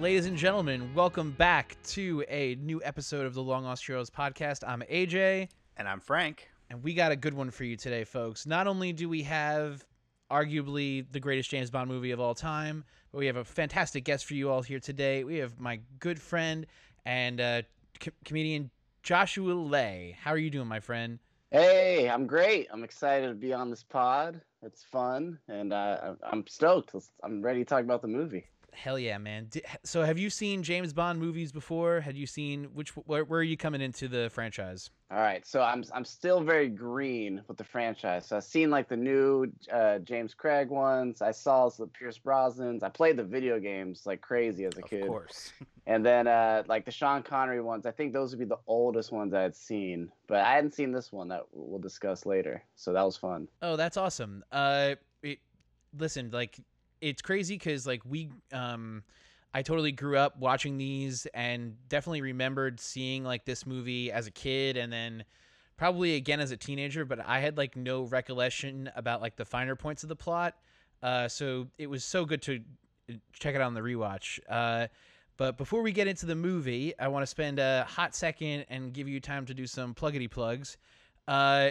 ladies and gentlemen, welcome back to a new episode of the Long Lost Heroes podcast. I'm AJ, And I'm Frank. and we got a good one for you today, folks. Not only do we have arguably the greatest James Bond movie of all time, but we have a fantastic guest for you all here today. We have my good friend and uh, co- comedian Joshua Lay. How are you doing, my friend? Hey, I'm great. I'm excited to be on this pod. It's fun, and uh, I- I'm stoked. I'm ready to talk about the movie. Hell yeah, man! So, have you seen James Bond movies before? Had you seen which? Where, where are you coming into the franchise? All right, so I'm I'm still very green with the franchise. So I've seen like the new uh, James Craig ones. I saw the Pierce Brosnans. I played the video games like crazy as a Of kid. Of course. And then uh, like the Sean Connery ones. I think those would be the oldest ones I had seen, but I hadn't seen this one that we'll discuss later. So that was fun. Oh, that's awesome. Uh, it, listen, like it's crazy because like we, um, I totally grew up watching these and definitely remembered seeing like this movie as a kid and then probably again as a teenager, but I had like no recollection about like the finer points of the plot. Uh, so it was so good to uh, check it out on the rewatch. Uh, but before we get into the movie, I want to spend a hot second and give you time to do some pluggity plugs. Uh,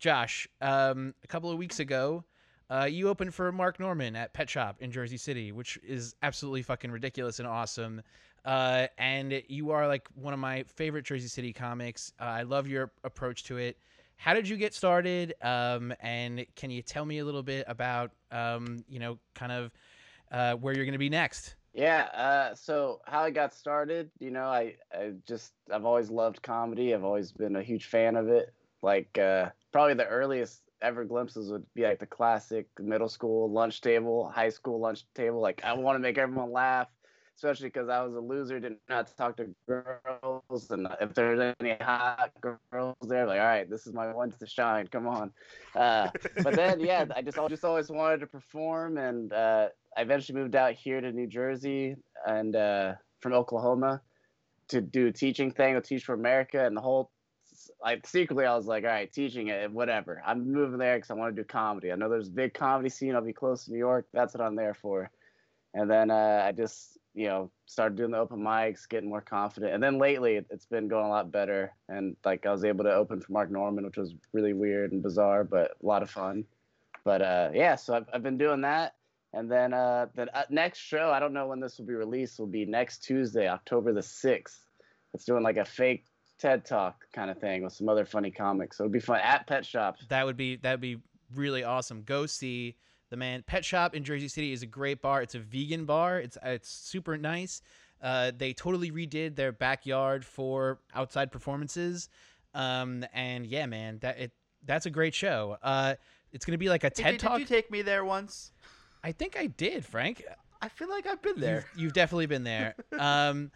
Josh, um, a couple of weeks ago, uh, you opened for Mark Normand at Pet Shop in Jersey City, which is absolutely fucking ridiculous and awesome. Uh, and you are like one of my favorite Jersey City comics. Uh, I love your approach to it. How did you get started? Um, and can you tell me a little bit about, um, you know, kind of uh, where you're going to be next? Yeah, uh, so how I got started, you know, I, I just I've always loved comedy. I've always been a huge fan of it. Like uh, probably the earliest ever glimpses would be like the classic middle school lunch table, high school lunch table. Like I want to make everyone laugh, especially because I was a loser, didn't know how to talk to girls, and if there's any hot girls there, like all right, this is my one to shine. Come on. Uh, but then yeah, I just just always wanted to perform, and uh, I eventually moved out here to New Jersey and uh, from Oklahoma to do a teaching thing with Teach for America, and the whole like secretly I was like, all right, teaching it, whatever. I'm moving there because I want to do comedy. I know there's a big comedy scene. I'll be close to New York. That's what I'm there for. And then uh, I just you know started doing the open mics, getting more confident. And then lately it, it's been going a lot better. And like I was able to open for Mark Normand, which was really weird and bizarre, but a lot of fun. But uh, yeah, so I've, I've been doing that. And then uh, the uh, next show, I don't know when this will be released, will be next Tuesday, October the 6th. It's doing like a fake TED Talk kind of thing with some other funny comics. So it'd be fun at Pet Shop. That would be that would be really awesome. Go see the man. Pet Shop in Jersey City is a great bar. It's a vegan bar. It's it's super nice. Uh, they totally redid their backyard for outside performances. Um, and yeah, man, that it that's a great show. Uh, it's gonna be like a Hey, TED did, Talk. did you take me there once? I think I did, Frank. I feel like I've been there. You've, you've definitely been there. Um,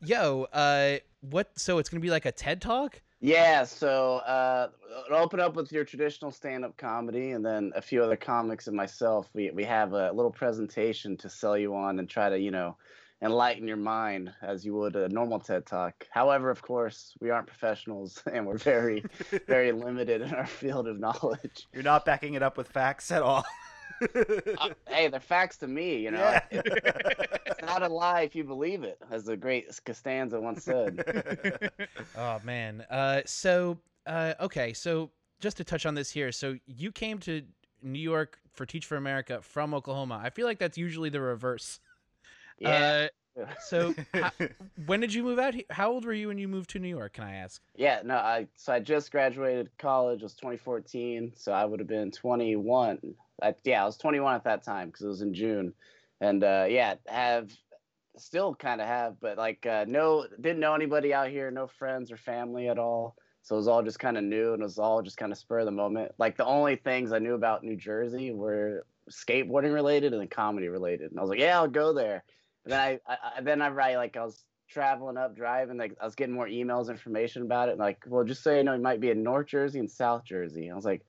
yo, uh, what? So it's gonna be like a TED Talk? Yeah, so uh, it'll open up with your traditional stand-up comedy, and then a few other comics and myself. We we have a little presentation to sell you on and try to you know enlighten your mind as you would a normal TED Talk. However, of course, we aren't professionals, and we're very very limited in our field of knowledge. You're not backing it up with facts at all. Uh, hey, they're facts to me, you know. Yeah. It's not a lie if you believe it, as the great Costanza once said. Oh man. Uh, so uh, okay. So just to touch on this here. So you came to New York for Teach for America from Oklahoma. I feel like that's usually the reverse. Yeah. Uh, so how, when did you move out? he- How old were you when you moved to New York? Can I ask? Yeah, no, I so I just graduated college. It was 2014, so I would have been 21. I, yeah, I was 21 at that time because it was in June, and uh, yeah, have still kind of have, but like uh, no, didn't know anybody out here, no friends or family at all. So it was all just kind of new, and it was all just kind of spur of the moment. Like the only things I knew about New Jersey were skateboarding related and then comedy related, and I was like, yeah, I'll go there. And then I, I, I then I write like I was traveling up, driving, like I was getting more emails, information about it. And like, well, just so you know, it might be in North Jersey and South Jersey. And I was like,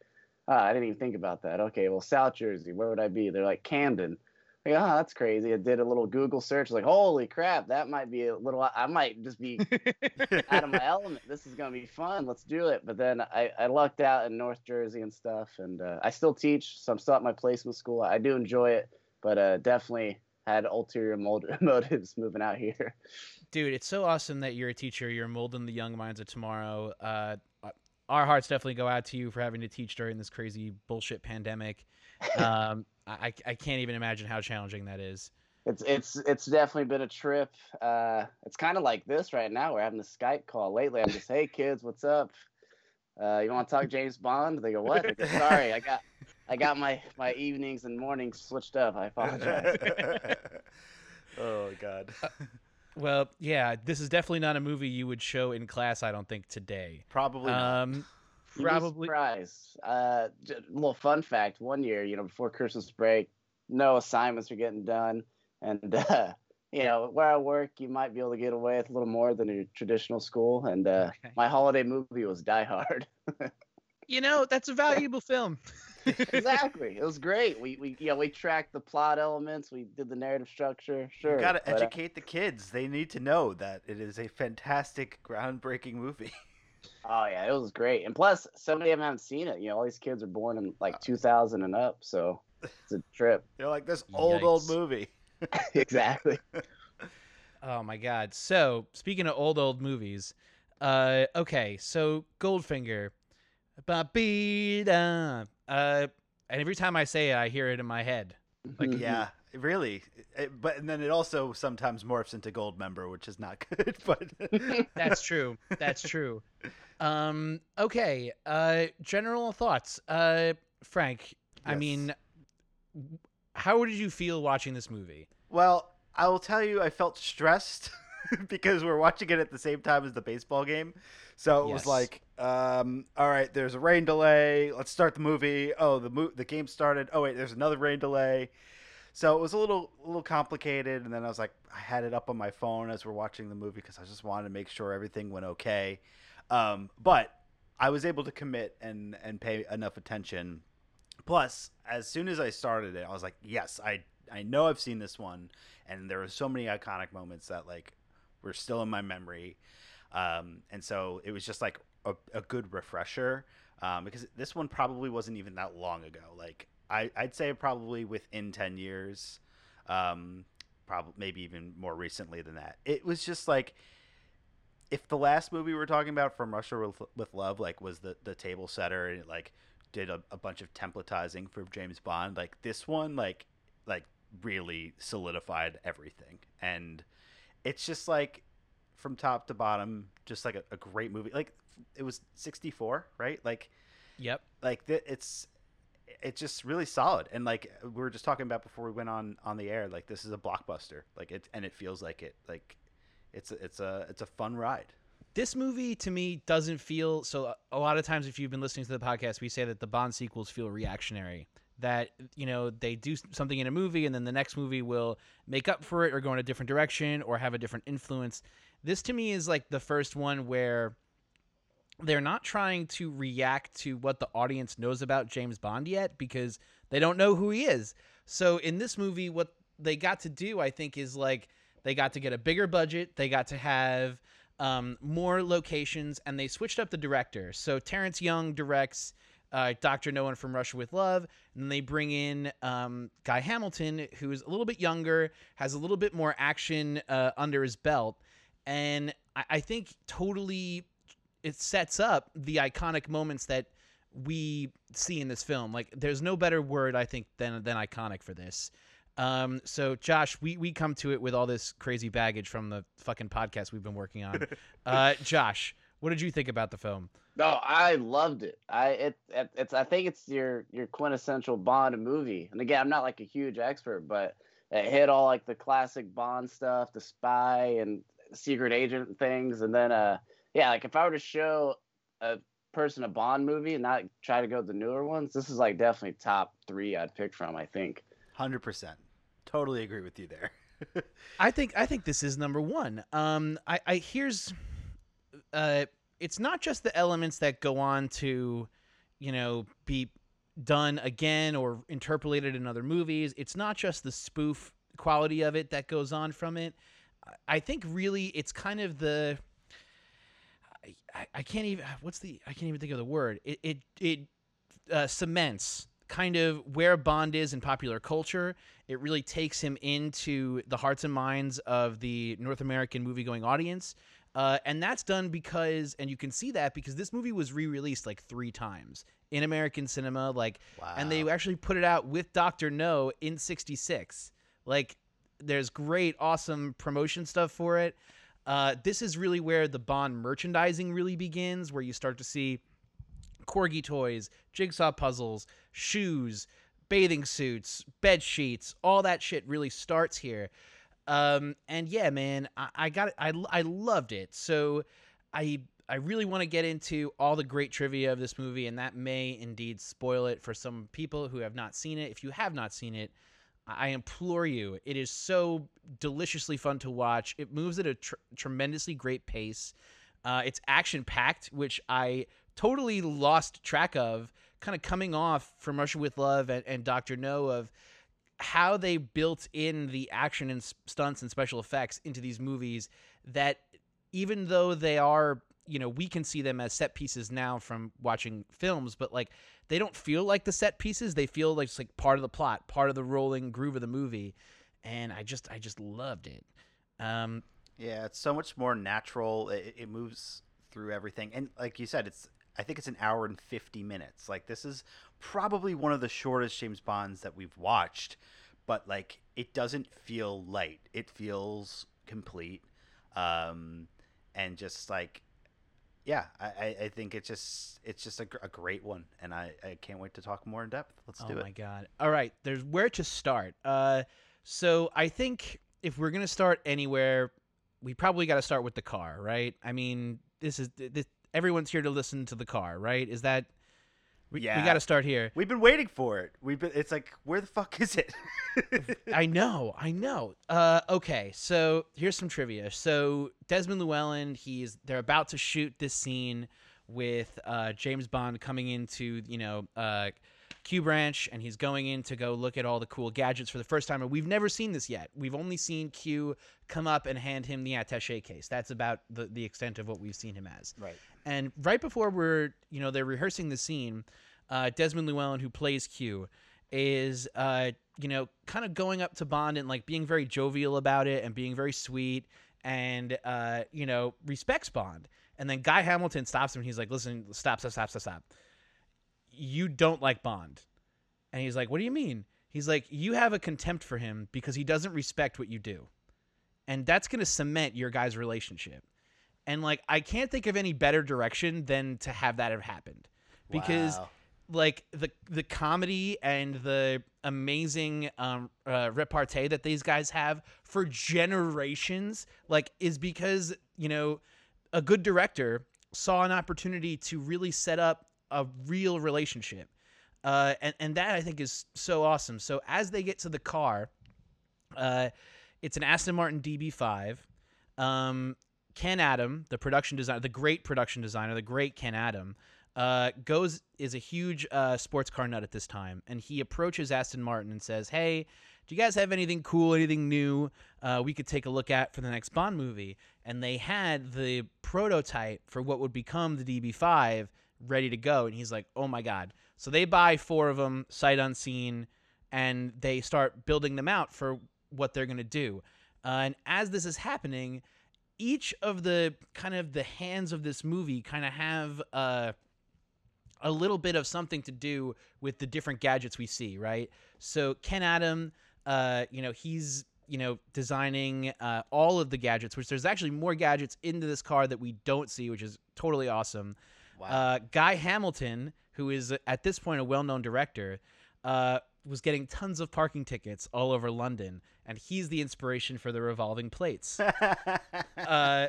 oh, I didn't even think about that. Okay, well, South Jersey, where would I be? They're like Camden. Like, oh, that's crazy. I did a little Google search, like, holy crap, that might be a little. I might just be out of my element. This is gonna be fun. Let's do it. But then I, I lucked out in North Jersey and stuff, and uh, I still teach, so I'm still at my placement school. I do enjoy it, but uh, definitely had ulterior mold- motives moving out here. Dude, it's so awesome that you're a teacher. You're molding the young minds of tomorrow. Uh, our hearts definitely go out to you for having to teach during this crazy bullshit pandemic. Um, I, I can't even imagine how challenging that is. It's it's it's definitely been a trip. Uh, it's kind of like this right now. We're having a Skype call lately. I'm just, hey kids, what's up? Uh, you want to talk James Bond? They go, what? I go, Sorry, I got I got my my evenings and mornings switched up. I apologize. oh God. Well, yeah, this is definitely not a movie you would show in class. I don't think today. Probably. not. Um, You'd probably. surprised. Uh, j- little fun fact: one year, you know, before Christmas break, no assignments are getting done, and uh, you know, where I work, you might be able to get away with a little more than your traditional school. And uh, Okay. my holiday movie was Die Hard. You know, that's a valuable film. exactly, it was great. We we yeah we tracked the plot elements. We did the narrative structure. Sure, you gotta but, uh, educate the kids. They need to know that it is a fantastic, groundbreaking movie. Oh yeah, it was great. And plus, so many of them haven't seen it. You know, all these kids are born in Uh. like 2000 and up, so it's a trip. They're like this old, old movie. exactly. Oh my god. So, speaking of old old movies, uh okay, so Goldfinger. Ba-be-da. Uh and every time I say it, I hear it in my head. Like Yeah, really. It- but and then it also sometimes morphs into Gold Member, which is not good. But That's true. That's true. Um okay, uh general thoughts. Uh Frank, Yes. I mean how did you feel watching this movie? well, I will tell you, I felt stressed because we're watching it at the same time as the baseball game. So it was like, um, all right, there's a rain delay. Let's start the movie. Oh, the mo- the game started. Oh wait, there's another rain delay. So it was a little a little complicated, and then I was like, I had it up on my phone as we're watching the movie because I just wanted to make sure everything went okay. Um, but I was able to commit and and pay enough attention. Plus, as soon as I started it, I was like, yes, I I know I've seen this one, and there were so many iconic moments that like were still in my memory. Um, and so it was just like a, a good refresher um, because this one probably wasn't even that long ago. Like I, I'd say probably within ten years, um, probably maybe even more recently than that. It was just like if the last movie we were talking about from Russia with, with Love like was the the table setter and it like did a, a bunch of templatizing for James Bond, like this one like like really solidified everything and it's just like from top to bottom just like a, a great movie. Like it was 64 right? Like Yep. like th- it's it's just really solid. And like we were just talking about before we went on on the air like this is a blockbuster. Like it and it feels like it. Like it's a, it's a it's a fun ride. This movie to me doesn't feel so a lot of times if you've been listening to the podcast we say that the bond sequels feel reactionary that you know they do something in a movie and then the next movie will make up for it or go in a different direction or have a different influence this to me is like the first one where they're not trying to react to what the audience knows about James Bond yet because they don't know who he is. So in this movie what they got to do I think is like they got to get a bigger budget, they got to have um, more locations and they switched up the director. So Terrence Young directs uh, Dr. No One from Russia with Love, and then they bring in um, Guy Hamilton, who is a little bit younger, has a little bit more action uh, under his belt, and I, I think totally it sets up the iconic moments that we see in this film. Like, there's no better word I think than than iconic for this. Um, so Josh, we we come to it with all this crazy baggage from the fucking podcast we've been working on. uh, Josh, what did you think about the film? No, I loved it. I it, it it's I think it's your your quintessential Bond movie. And again, I'm not like a huge expert, but it hit all like the classic Bond stuff, the spy and secret agent things, and then uh yeah, like if I were to show a person a Bond movie and not try to go with the newer ones, this is like definitely top three I'd pick from. I think. 100% totally agree with you there I think I think this is number one. Um, I, I here's, uh, it's not just the elements that go on to, you know, be done again or interpolated in other movies. It's not just the spoof quality of it that goes on from it. I- think really it's kind of the. I, I- I can't even. What's the? I can't even think of the word. It it it uh, cements kind of where Bond is in popular culture. It really takes him into the hearts and minds of the North American movie going audience. Uh, and that's done because, and you can see that because this movie was re-released like three times in American cinema, like, and they actually put it out with Doctor No in '66. Like, there's great, awesome promotion stuff for it. Uh, this is really where the Bond merchandising really begins, where you start to see corgi toys, jigsaw puzzles, shoes, bathing suits, bed sheets, all that shit really starts here. Um, and yeah, man, I, I got it. I, I loved it. So I I really want to get into all the great trivia of this movie, and that may indeed spoil it for some people who have not seen it. If you have not seen it, I implore you. It is so deliciously fun to watch. It moves at a tr- tremendously great pace. Uh, it's action packed, which I totally lost track of, kind of coming off from Russia with Love and, and Doctor No of how they built in the action and stunts and special effects into these movies that even though they are you know we can see them as set pieces now from watching films but like they don't feel like the set pieces they feel like it's like part of the plot part of the rolling groove of the movie and i just i just loved it um Yeah, it's so much more natural. It, it moves through everything, and like you said, it's. I think it's an hour and fifty minutes. Like this is probably one of the shortest James Bonds that we've watched, but like it doesn't feel light. It feels complete, um, and just like, yeah, I, I- I think it's just it's just a, a great one, and I, I can't wait to talk more in depth. Let's oh do it. Oh my god all right there's where to start uh so i think if we're gonna start anywhere we probably got to start with the car right i mean this is this, everyone's here to listen to the car right is that we, we got to start here We've been waiting for it. We've been. It's like, where the fuck is it? I know, I know. Uh, okay, so here's some trivia. So Desmond Llewellyn, he's they're about to shoot this scene with uh, James Bond coming into you know uh, Q Branch, and he's going in to go look at all the cool gadgets for the first time. And we've never seen this yet. We've only seen Q come up and hand him the attaché case. That's about the the extent of what we've seen him as. right. And right before we're, you know, they're rehearsing the scene, uh, Desmond Llewellyn, who plays Q, is, uh, you know, kind of going up to Bond and like being very jovial about it and being very sweet and, uh, you know, respects Bond. And then Guy Hamilton stops him. And he's like, "Listen, stop, stop, stop, stop, stop. You don't like Bond." And he's like, "What do you mean?" He's like, "You have a contempt for him because he doesn't respect what you do." And that's going to cement your guys' relationship. And like I can't think of any better direction than to have that have happened. Because Wow. like the the comedy and the amazing um uh, repartee that these guys have for generations like is because, you know, a good director saw an opportunity to really set up a real relationship. Uh, and, and that I think is so awesome. So as they get to the car, uh, it's an Aston Martin DB5. Um, Ken Adam, the production designer, the great production designer, the great Ken Adam, uh, goes is a huge uh, sports car nut at this time, and he approaches Aston Martin and says, "Hey, do you guys have anything cool, anything new uh, we could take a look at for the next Bond movie?" And they had the prototype for what would become the DB5 ready to go, and he's like, "Oh my god!" So they buy four of them, sight unseen, and they start building them out for what they're gonna do. Uh, and as this is happening, each of the kind of the hands of this movie kind of have uh, a little bit of something to do with the different gadgets we see, right? So Ken Adam, uh, you know, he's you know designing uh, all of the gadgets, which there's actually more gadgets into this car that we don't see, which is totally awesome. Wow. Uh, Guy Hamilton, who is uh, at this point a well-known director, uh, was getting tons of parking tickets all over London, and he's the inspiration for the revolving plates. uh,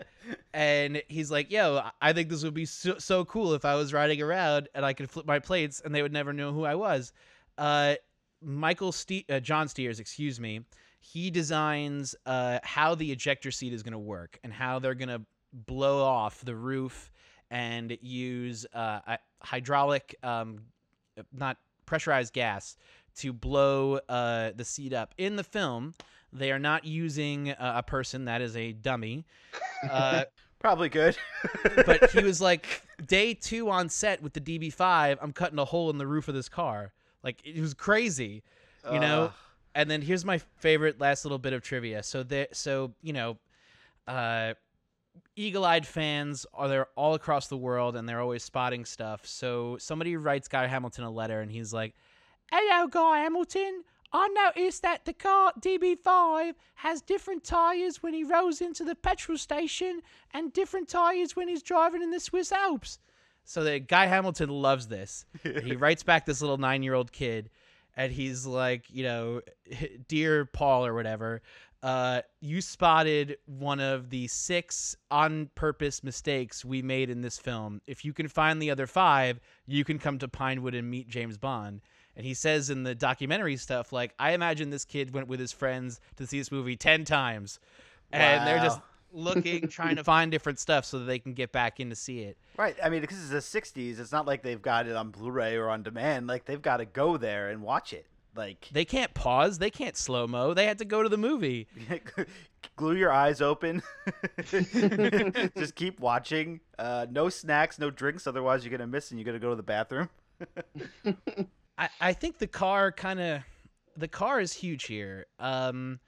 and he's like, "Yo, I think this would be so, so cool if I was riding around and I could flip my plates and they would never know who I was." Uh, Michael Ste- uh, John Stears, excuse me, he designs uh, how the ejector seat is going to work and how they're going to blow off the roof and use uh, a hydraulic, um, not pressurized gas, to blow uh, the seat up. In the film, they are not using uh, a person that is a dummy. Uh, Probably good. but he was like, day two on set with the DB5, I'm cutting a hole in the roof of this car. Like it was crazy, you know. And then here's my favorite last little bit of trivia. So there, so you know, uh, eagle-eyed fans are there all across the world, and they're always spotting stuff. So somebody writes Guy Hamilton a letter, and he's like, "Hello, Guy Hamilton. I noticed that the car DB5 has different tires when he rolls into the petrol station, and different tires when he's driving in the Swiss Alps." So that Guy Hamilton loves this. he writes back this little nine-year-old kid, and he's like, you know, dear Paul or whatever, uh, you spotted one of the six on purpose mistakes we made in this film. If you can find the other five, you can come to Pinewood and meet James Bond. And he says in the documentary stuff, like, I imagine this kid went with his friends to see this movie 10 times. And they're just looking, trying to find different stuff so that they can get back in to see it. Right. I mean, because it's the '60s, it's not like they've got it on Blu-ray or on demand. Like they've got to go there and watch it. Like They can't pause, they can't slow mo. They had to go to the movie. glue your eyes open. Just keep watching. Uh, no snacks, no drinks. Otherwise, you're gonna miss and you're gonna go to the bathroom. I, I think the car kind of the car is huge here. Um,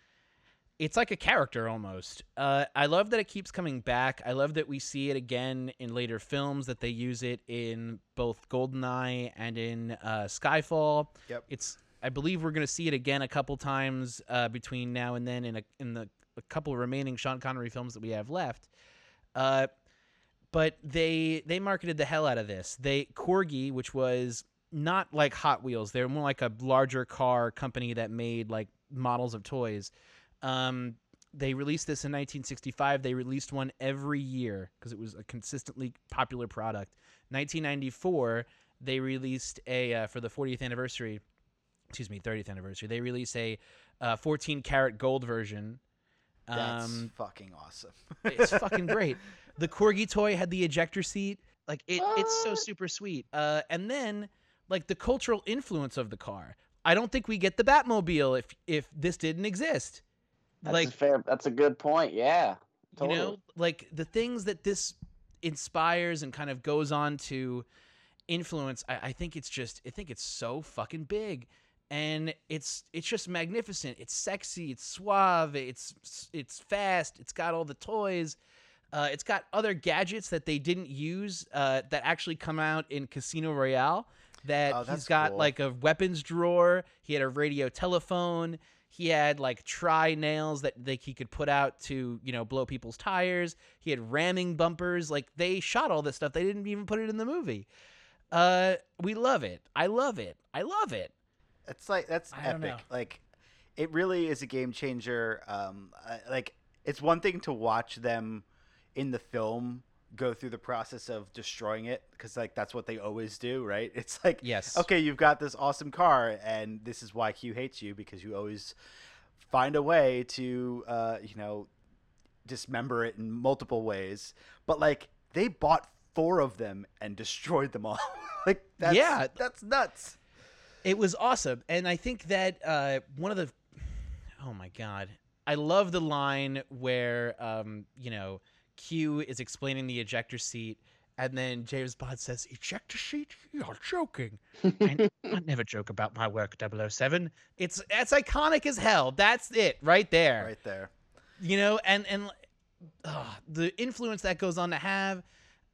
it's like a character almost. Uh, I love that it keeps coming back. I love that we see it again in later films. That they use it in both Goldeneye and in uh, Skyfall. Yep. It's I believe we're going to see it again a couple times uh, between now and then in a in the a couple remaining Sean Connery films that we have left. Uh, but they they marketed the hell out of this. They Corgi, which was not like Hot Wheels, they're more like a larger car company that made like models of toys. Um, they released this in 1965. They released one every year because it was a consistently popular product. 1994, they released a uh, for the 40th anniversary. Excuse me, 30th anniversary. They released a uh, 14 karat gold version. That's Um, fucking awesome. it's fucking great. The corgi toy had the ejector seat. Like it, it's so super sweet. Uh, and then like the cultural influence of the car. I don't think we get the Batmobile if if this didn't exist. That's like a fair. That's a good point. Yeah. Totally. you know, like the things that this inspires and kind of goes on to influence. I, I think it's just I think it's so fucking big. And it's it's just magnificent. It's sexy. It's suave. It's it's fast. It's got all the toys. Uh, it's got other gadgets that they didn't use uh, that actually come out in Casino Royale. That Oh, he's got cool. like a weapons drawer. He had a radio telephone. He had like tri nails that they, he could put out to you know blow people's tires. He had ramming bumpers. Like they shot all this stuff. They didn't even put it in the movie. Uh, we love it. I love it. I love it. It's like that's I epic. Like it really is a game changer. Um, like it's one thing to watch them in the film go through the process of destroying it because like that's what they always do, right? It's like Yes. okay, you've got this awesome car, and this is why Q hates you because you always find a way to, uh, you know, dismember it in multiple ways. But like they bought four of them and destroyed them all. like that's, Yeah. that's nuts. It was awesome, and I think that uh, one of the oh my god, I love the line where um, you know Q is explaining the ejector seat, and then James Bond says, "Ejector seat? You're joking." I, I never joke about my work, 007. It's that's iconic as hell. That's it right there Right there. you know and and uh, the influence that goes on to have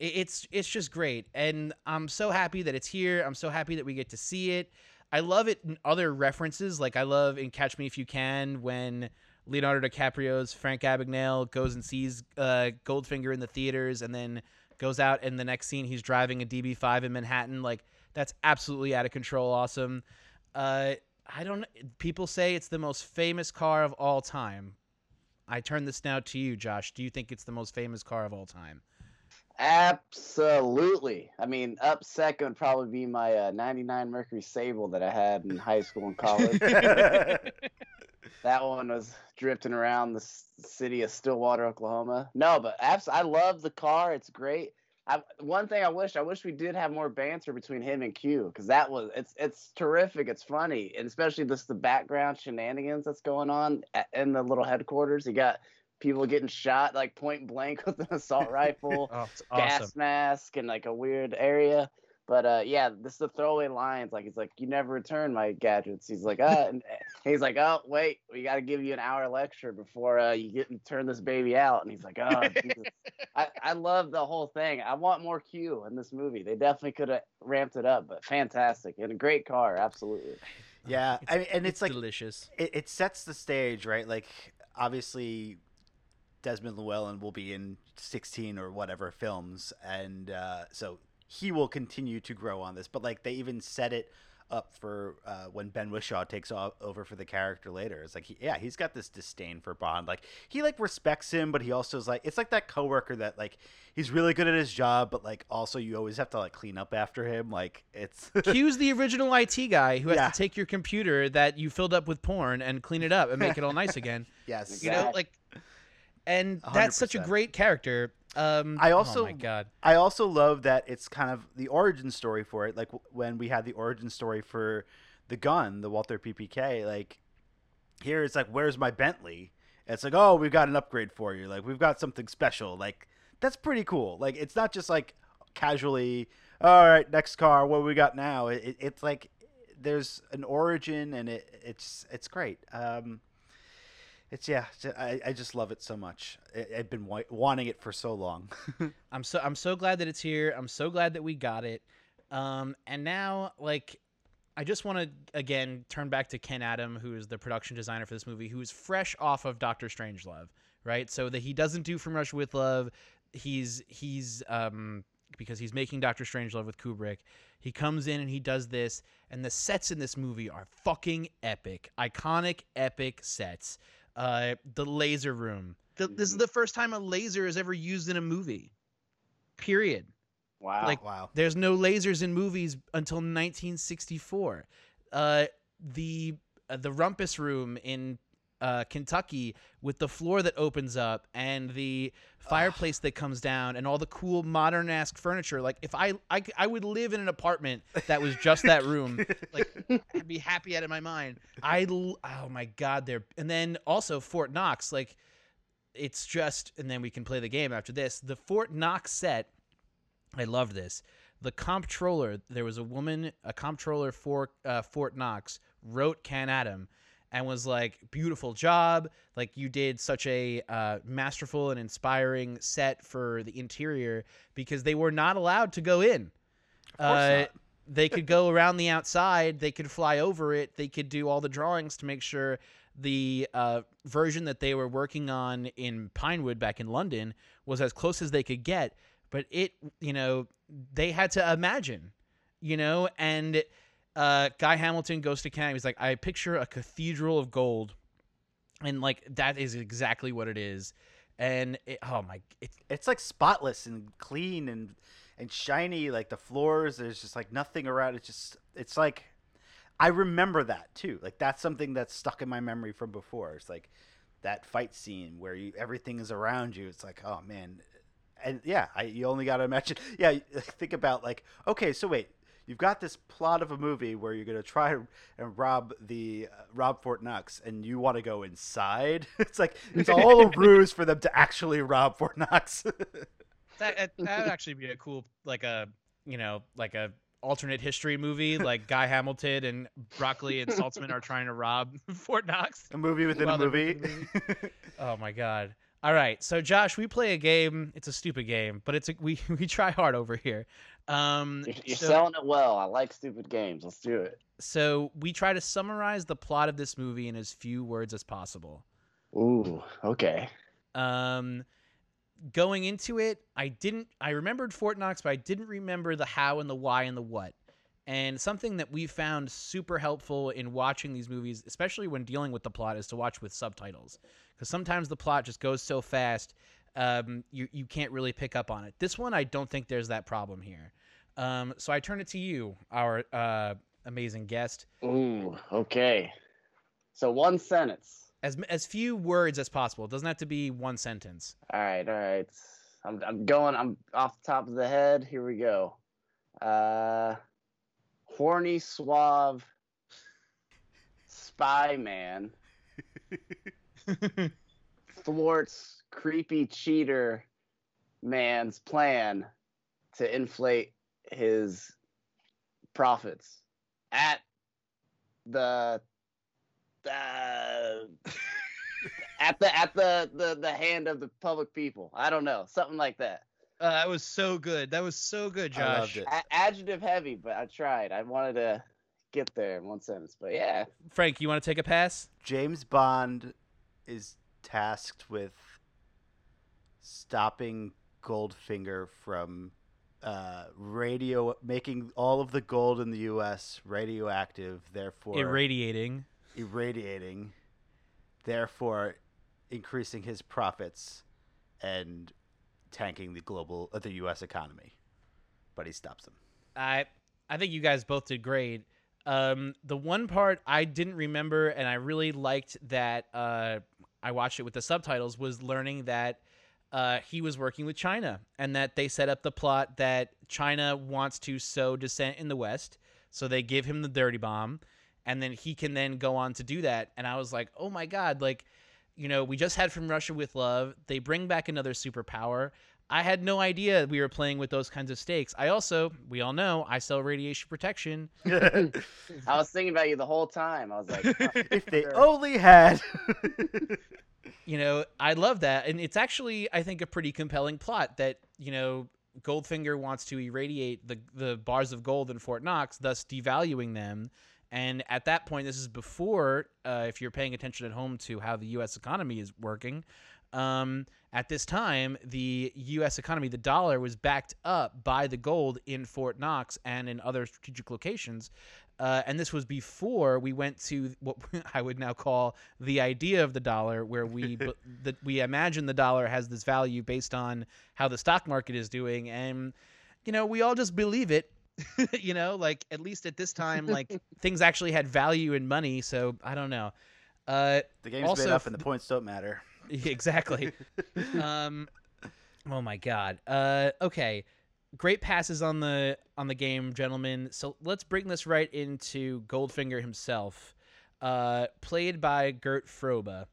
it's it's just great and i'm so happy that it's here i'm so happy that we get to see it i love it in other references like i love in catch me if you can when leonardo dicaprio's frank abagnale goes and sees uh, goldfinger in the theaters and then goes out and the next scene he's driving a db5 in manhattan like that's absolutely out of control awesome uh, i don't people say it's the most famous car of all time I turn this now to you, Josh. Do you think it's the most famous car of all time? Absolutely. I mean, up second would probably be my uh, 99 Mercury Sable that I had in high school and college. that one was drifting around the city of Stillwater, Oklahoma. No, but abs- I love the car. It's great. I, one thing I wish I wish we did have more banter between him and Q because that was it's it's terrific. It's funny, and especially this the background shenanigans that's going on at, in the little headquarters. You got people getting shot like point blank with an assault rifle Oh, it's gas mask and like a weird area. But uh, yeah, this is the throwaway lines. Like he's like, "You never return my gadgets." He's like, "Uh," and he's like, "Oh, wait, we got to give you an hour lecture before uh, you get and turn this baby out." And he's like, "Oh, Jesus. I I love the whole thing. I want more Q in this movie. They definitely could have ramped it up, but fantastic and a great car, absolutely." Yeah, I mean, and it's, like delicious. it, it sets the stage, right? Like obviously, Desmond Llewellyn will be in sixteen or whatever films, and uh, so he will continue to grow on this. But like they even set it up for uh, when Ben Whishaw takes o- over for the character later. It's like, he, yeah, he's got this disdain for Bond. Like he like respects him, but he also is like, it's like that coworker that like he's really good at his job, but like also you always have to like clean up after him. Like it's Q's the original IT guy who has Yeah. to take your computer that you filled up with porn and clean it up and make it all nice again. yes. You know, like, and that's such a great character. Um, I oh also- my god, I also love that it's kind of the origin story for it. Like when we had the origin story for the gun, the Walther PPK. Like here, it's like, "Where's my Bentley?" And it's like, "Oh, we've got an upgrade for you. Like we've got something special." Like that's pretty cool. Like it's not just like casually, "All right, next car. What we got now?" It, it, it's like there's an origin, and it it's it's great. Um, it's yeah, I, I just love it so much. I, I've been wa- wanting it for so long. I'm so I'm so glad that it's here. I'm so glad that we got it. Um, and now like. I just want to again turn back to Ken Adam, who is the production designer for this movie, who is fresh off of Doctor Strangelove, right? So that he doesn't do From Russia with Love, he's he's um because he's making Doctor Strangelove with Kubrick. He comes in and he does this, and the sets in this movie are fucking epic, iconic, epic sets. Uh, the laser room. The, this is the first time a laser is ever used in a movie. Period. Wow. Like, wow. There's no lasers in movies until 1964. Uh, the uh, the rumpus room in uh, Kentucky with the floor that opens up and the fireplace that comes down and all the cool modern esque furniture. Like if I I would live in an apartment that was just that room. Like I'd be happy out of my mind. I oh my god, there and then also Fort Knox. Like it's just and then we can play the game after this. The Fort Knox set. I love this. The comptroller, there was a woman, a comptroller for uh, Fort Knox, wrote Ken Adam and was like, beautiful job. Like, you did such a uh, masterful and inspiring set for the interior because they were not allowed to go in. Uh, not. they could go around the outside, they could fly over it, they could do all the drawings to make sure the uh, version that they were working on in Pinewood back in London was as close as they could get. But it, you know, they had to imagine, you know, and uh, Guy Hamilton goes to Ken Adam. He's like, I picture a cathedral of gold, and like that is exactly what it is. And it, oh my, it, it's like spotless and clean and and shiny like the floors there's just like nothing around. It's just it's like i remember that too. Like that's something that's stuck in my memory from before. It's like that fight scene where you everything is around you. It's like oh man. And yeah I, you only got to imagine yeah think about like okay so wait you've got this plot of a movie where you're going to try and rob the uh, rob fort knox and you want to go inside it's like it's all a ruse for them to actually rob fort knox that that would actually be a cool like a you know like a alternate history movie like Guy Hamilton and Broccoli and Saltzman are trying to rob Fort Knox. A movie within Well, a they're movie. Oh my god. All right, so Josh, we play a game. It's a stupid game, but it's a, we we try hard over here. Um, You're, so, selling it well. I like stupid games. Let's do it. so we try to summarize the plot of this movie in as few words as possible. Ooh, okay. Um, going into it, I didn't. I remembered Fort Knox, but I didn't remember the how and the why and the what. And something that we found super helpful in watching these movies, especially when dealing with the plot, is to watch with subtitles. Because sometimes the plot just goes so fast, um, you you can't really pick up on it. This one, I don't think there's that problem here. Um, so I turn it to you, our uh, amazing guest. Ooh, okay. So one sentence. As as few words as possible. It doesn't have to be one sentence. All right, all right. I'm I'm going. I'm off the top of the head. Here we go. Uh, horny, suave, spy man thwarts creepy cheater man's plan to inflate his profits at the uh, at the at the, the the hand of the public people. I don't know, something like that. Uh, that was so good. That was so good, I loved Josh. it. A- adjective heavy, but I tried. I wanted to get there in one sentence, but yeah, Frank, you want to take a pass? James Bond is tasked with stopping Goldfinger from uh, radio making all of the gold in the U.S. radioactive, therefore Irradiating. irradiating, therefore increasing his profits and tanking the global uh, the U.S. economy. But he stops them. I I think you guys both did great. Um, the one part I didn't remember and I really liked that uh, I watched it with the subtitles was learning that uh, he was working with China and that they set up the plot that China wants to sow dissent in the West, so they give him the dirty bomb, and then he can then go on to do that. And I was like, oh my god, like you know, we just had from Russia with Love. They bring back another superpower. I had no idea we were playing with those kinds of stakes. I also, we all know, I sell radiation protection. I was thinking about you the whole time. I was like, huh, if they sure. only had. You know, I love that. And it's actually, I think, a pretty compelling plot that, you know, Goldfinger wants to irradiate the, the bars of gold in Fort Knox, thus devaluing them. And at that point, this is before, uh, if you're paying attention at home to how the U.S. economy is working. Um, at this time, the U.S. economy, the dollar, was backed up by the gold in Fort Knox and in other strategic locations. Uh, and this was before we went to what I would now call the idea of the dollar, where we b- that we imagine the dollar has this value based on how the stock market is doing, and you know we all just believe it. you know, like at least at this time, like things actually had value in money. So I don't know. Uh, the game's Also, made up and the points don't matter. exactly. um, oh my god. Uh, okay, great passes on the on the game, gentlemen. So let's bring this right into Goldfinger himself, uh, played by Gert Frobe.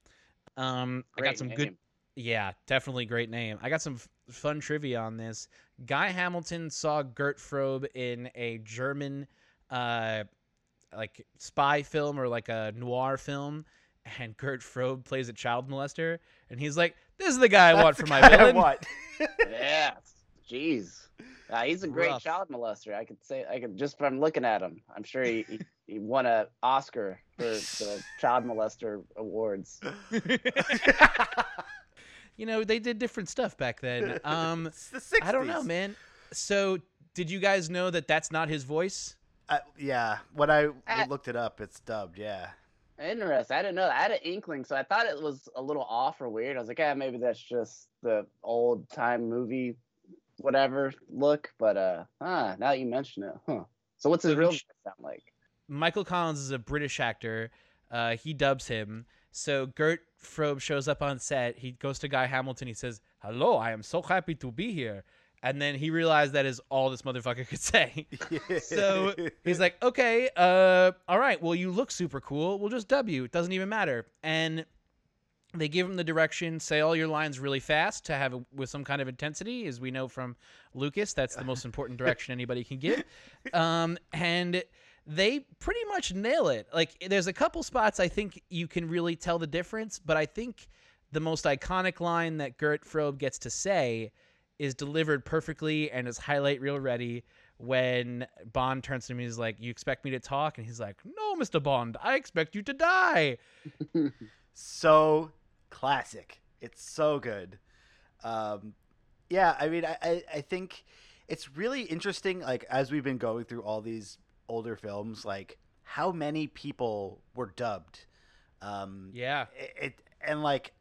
Um, I got some name. good. Yeah, definitely great name. I got some f- fun trivia on this. Guy Hamilton saw Gert Frobe in a German, uh, like spy film or like a noir film, and Gert Frobe plays a child molester, and he's like, "This is the guy I want for the my guy I villain." want. yeah, jeez. Uh, he's a great Rough. child molester. I could say, I could just from looking at him. I'm sure he, he, he won a Oscar for the child molester awards. you know, they did different stuff back then. Um, It's the 60s. I don't know, man. So, did you guys know that that's not his voice? Uh, yeah, when I Uh, looked it up, it's dubbed. Yeah. Interesting. I didn't know that. I had an inkling, so I thought it was a little off or weird. I was like, yeah, maybe that's just the old time movie, whatever look. But uh, ah, now that you mention it, huh? So what's his real voice sound like? Michael Collins is a British actor. Uh, he dubs him. So Gert Frobe shows up on set. He goes to Guy Hamilton. He says, "Hello, I am so happy to be here." And then he realized that is all this motherfucker could say. So he's like, okay, uh, all right, well, you look super cool. We'll just dub you. It doesn't even matter. And they give him the direction, say all your lines really fast to have it with some kind of intensity, as we know from Lucas. That's the most important direction anybody can give. Um, and they pretty much nail it. Like, there's a couple spots I think you can really tell the difference, but I think the most iconic line that Gert Frobe gets to say is delivered perfectly and is highlight reel ready when Bond turns to him he's like, You expect me to talk? And he's like, No, Mr. Bond, I expect you to die. so classic. It's so good. Um, yeah, I mean, I, I, I think it's really interesting. Like as we've been going through all these older films, like how many people were dubbed. Um, Yeah. it, it and like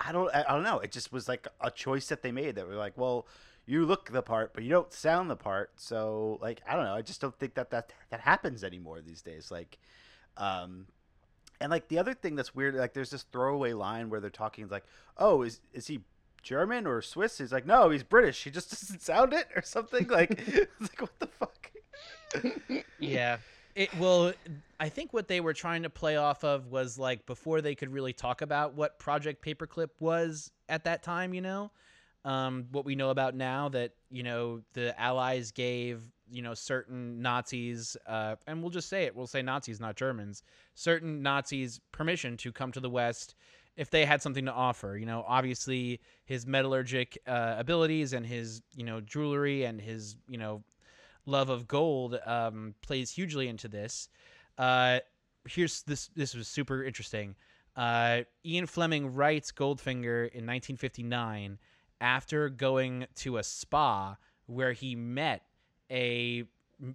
I don't I, don't know. It just was like a choice that they made that were like, well, you look the part, but you don't sound the part. So like I don't know. I just don't think that that that happens anymore these days. Like, um, and like the other thing that's weird, like there's this throwaway line where they're talking like, oh, is is he German or Swiss? He's like, no, he's British. He just doesn't sound it or something. Like, it's like what the fuck? Yeah. It well, I think what they were trying to play off of was like before they could really talk about what Project Paperclip was at that time, you know. um, what we know about now that you know the Allies gave you know certain Nazis, uh, and we'll just say it, we'll say Nazis, not Germans, certain Nazis permission to come to the West if they had something to offer. You know, obviously his metallurgic uh, abilities and his you know jewelry and his you know love of gold um, plays hugely into this. Uh, here's this. This was super interesting. Uh, Ian Fleming writes Goldfinger in 1959 after going to a spa where he met a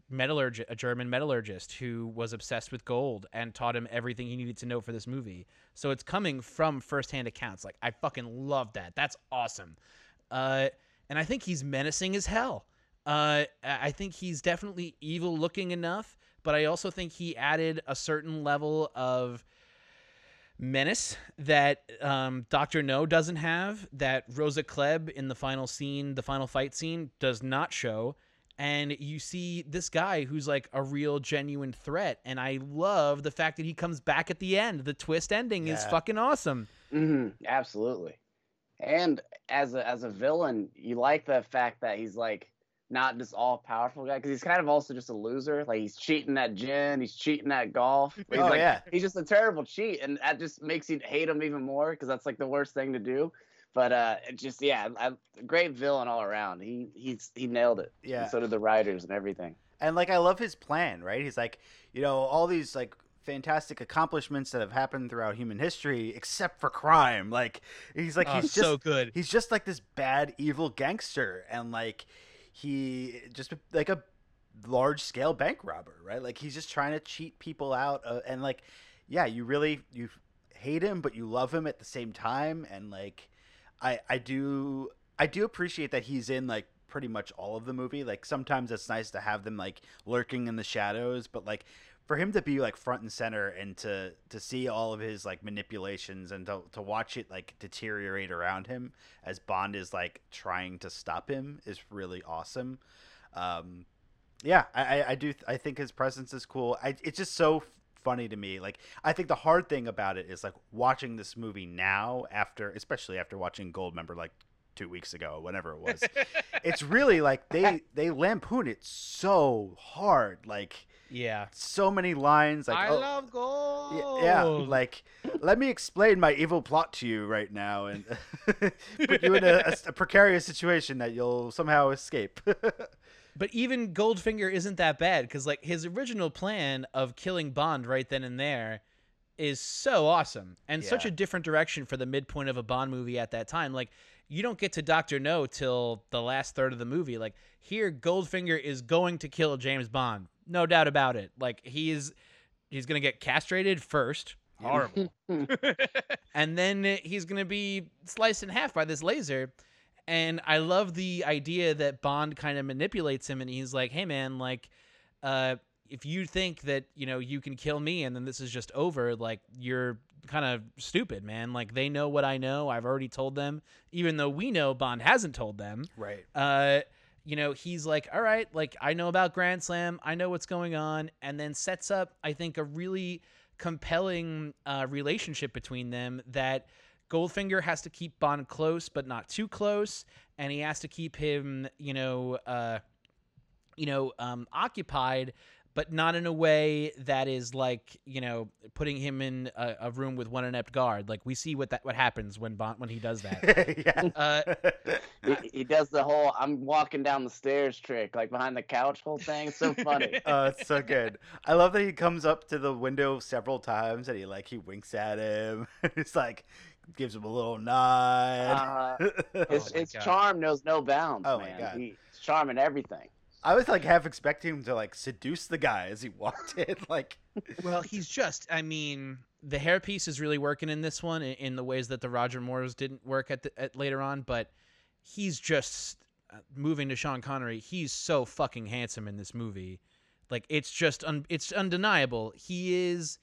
metallurgist, a German metallurgist who was obsessed with gold and taught him everything he needed to know for this movie. So it's coming from firsthand accounts. Like I fucking love that. That's awesome. Uh, and I think he's menacing as hell. Uh, I think he's definitely evil looking enough, but I also think he added a certain level of menace that um, Doctor No doesn't have, that Rosa Klebb in the final scene, the final fight scene, does not show. And you see this guy who's like a real genuine threat, and I love the fact that he comes back at the end. The twist ending is fucking awesome. hmm absolutely. And as a as a villain, you like the fact that he's like not this all powerful guy because he's kind of also just a loser. Like he's cheating at gin, he's cheating at golf. He's Oh, like, yeah. he's just a terrible cheat, and that just makes you hate him even more because that's like the worst thing to do. But uh, it just yeah, I, great villain all around. He he's he nailed it. Yeah. And so did the writers and everything. And like I love his plan, right? He's like, you know, all these like fantastic accomplishments that have happened throughout human history, except for crime. Like he's like Oh, he's so good. he's just like this bad evil gangster, and like he just like a large scale bank robber, right? Like he's just trying to cheat people out, uh, and like yeah, you really you hate him, but you love him at the same time, and like I I do I do appreciate that he's in like pretty much all of the movie. Like sometimes it's nice to have them like lurking in the shadows, but like for him to be like front and center and to to see all of his like manipulations and to, to watch it like deteriorate around him as Bond is like trying to stop him is really awesome. Um, yeah, I, I, I do I think his presence is cool. I, it's just so funny to me. Like I think the hard thing about it is like watching this movie now after, especially after watching Goldmember like two weeks ago, whatever it was. it's really like they they lampoon it so hard, like Yeah. so many lines. Like I oh, love gold. yeah, yeah, like let me explain my evil plot to you right now and put you in a, a- a precarious situation that you'll somehow escape. But even Goldfinger isn't that bad because like his original plan of killing Bond right then and there is so awesome and such a different direction for the midpoint of a Bond movie at that time. Like you don't get to Doctor No till the last third of the movie. Like here, Goldfinger is going to kill James Bond, no doubt about it. Like he is, he's gonna get castrated first. Horrible. and then he's gonna be sliced in half by this laser. And I love the idea that Bond kind of manipulates him, and he's like, "Hey, man, like, uh, if you think that you know you can kill me, and then this is just over, like, you're kind of stupid, man. Like, they know what I know. I've already told them, even though we know Bond hasn't told them. right. Uh, you know, he's like, all right, like I know about Grand Slam, I know what's going on, and then sets up, I think, a really compelling uh, relationship between them that Goldfinger has to keep Bond close, but not too close, and he has to keep him, you know, uh, you know, um, occupied, but not in a way that is like, you know, putting him in a, a room with one inept guard. Like we see what that what happens when Bond when he does that. yeah. Uh, he, he does the whole I'm walking down the stairs trick, like behind the couch whole thing. So funny. Oh, it's so good. I love that he comes up to the window several times and he like he winks at him. It's like gives him a little nod. Uh, his Oh his charm knows no bounds, Oh my man. God. He's charming everything. I was like half expecting him to like seduce the guy as he walked in. Like, Well, he's just. I mean, the hairpiece is really working in this one in, in the ways that the Roger Moores didn't work at, the, at later on. But he's just uh, moving to Sean Connery. He's so fucking handsome in this movie. Like it's just un, it's undeniable. He is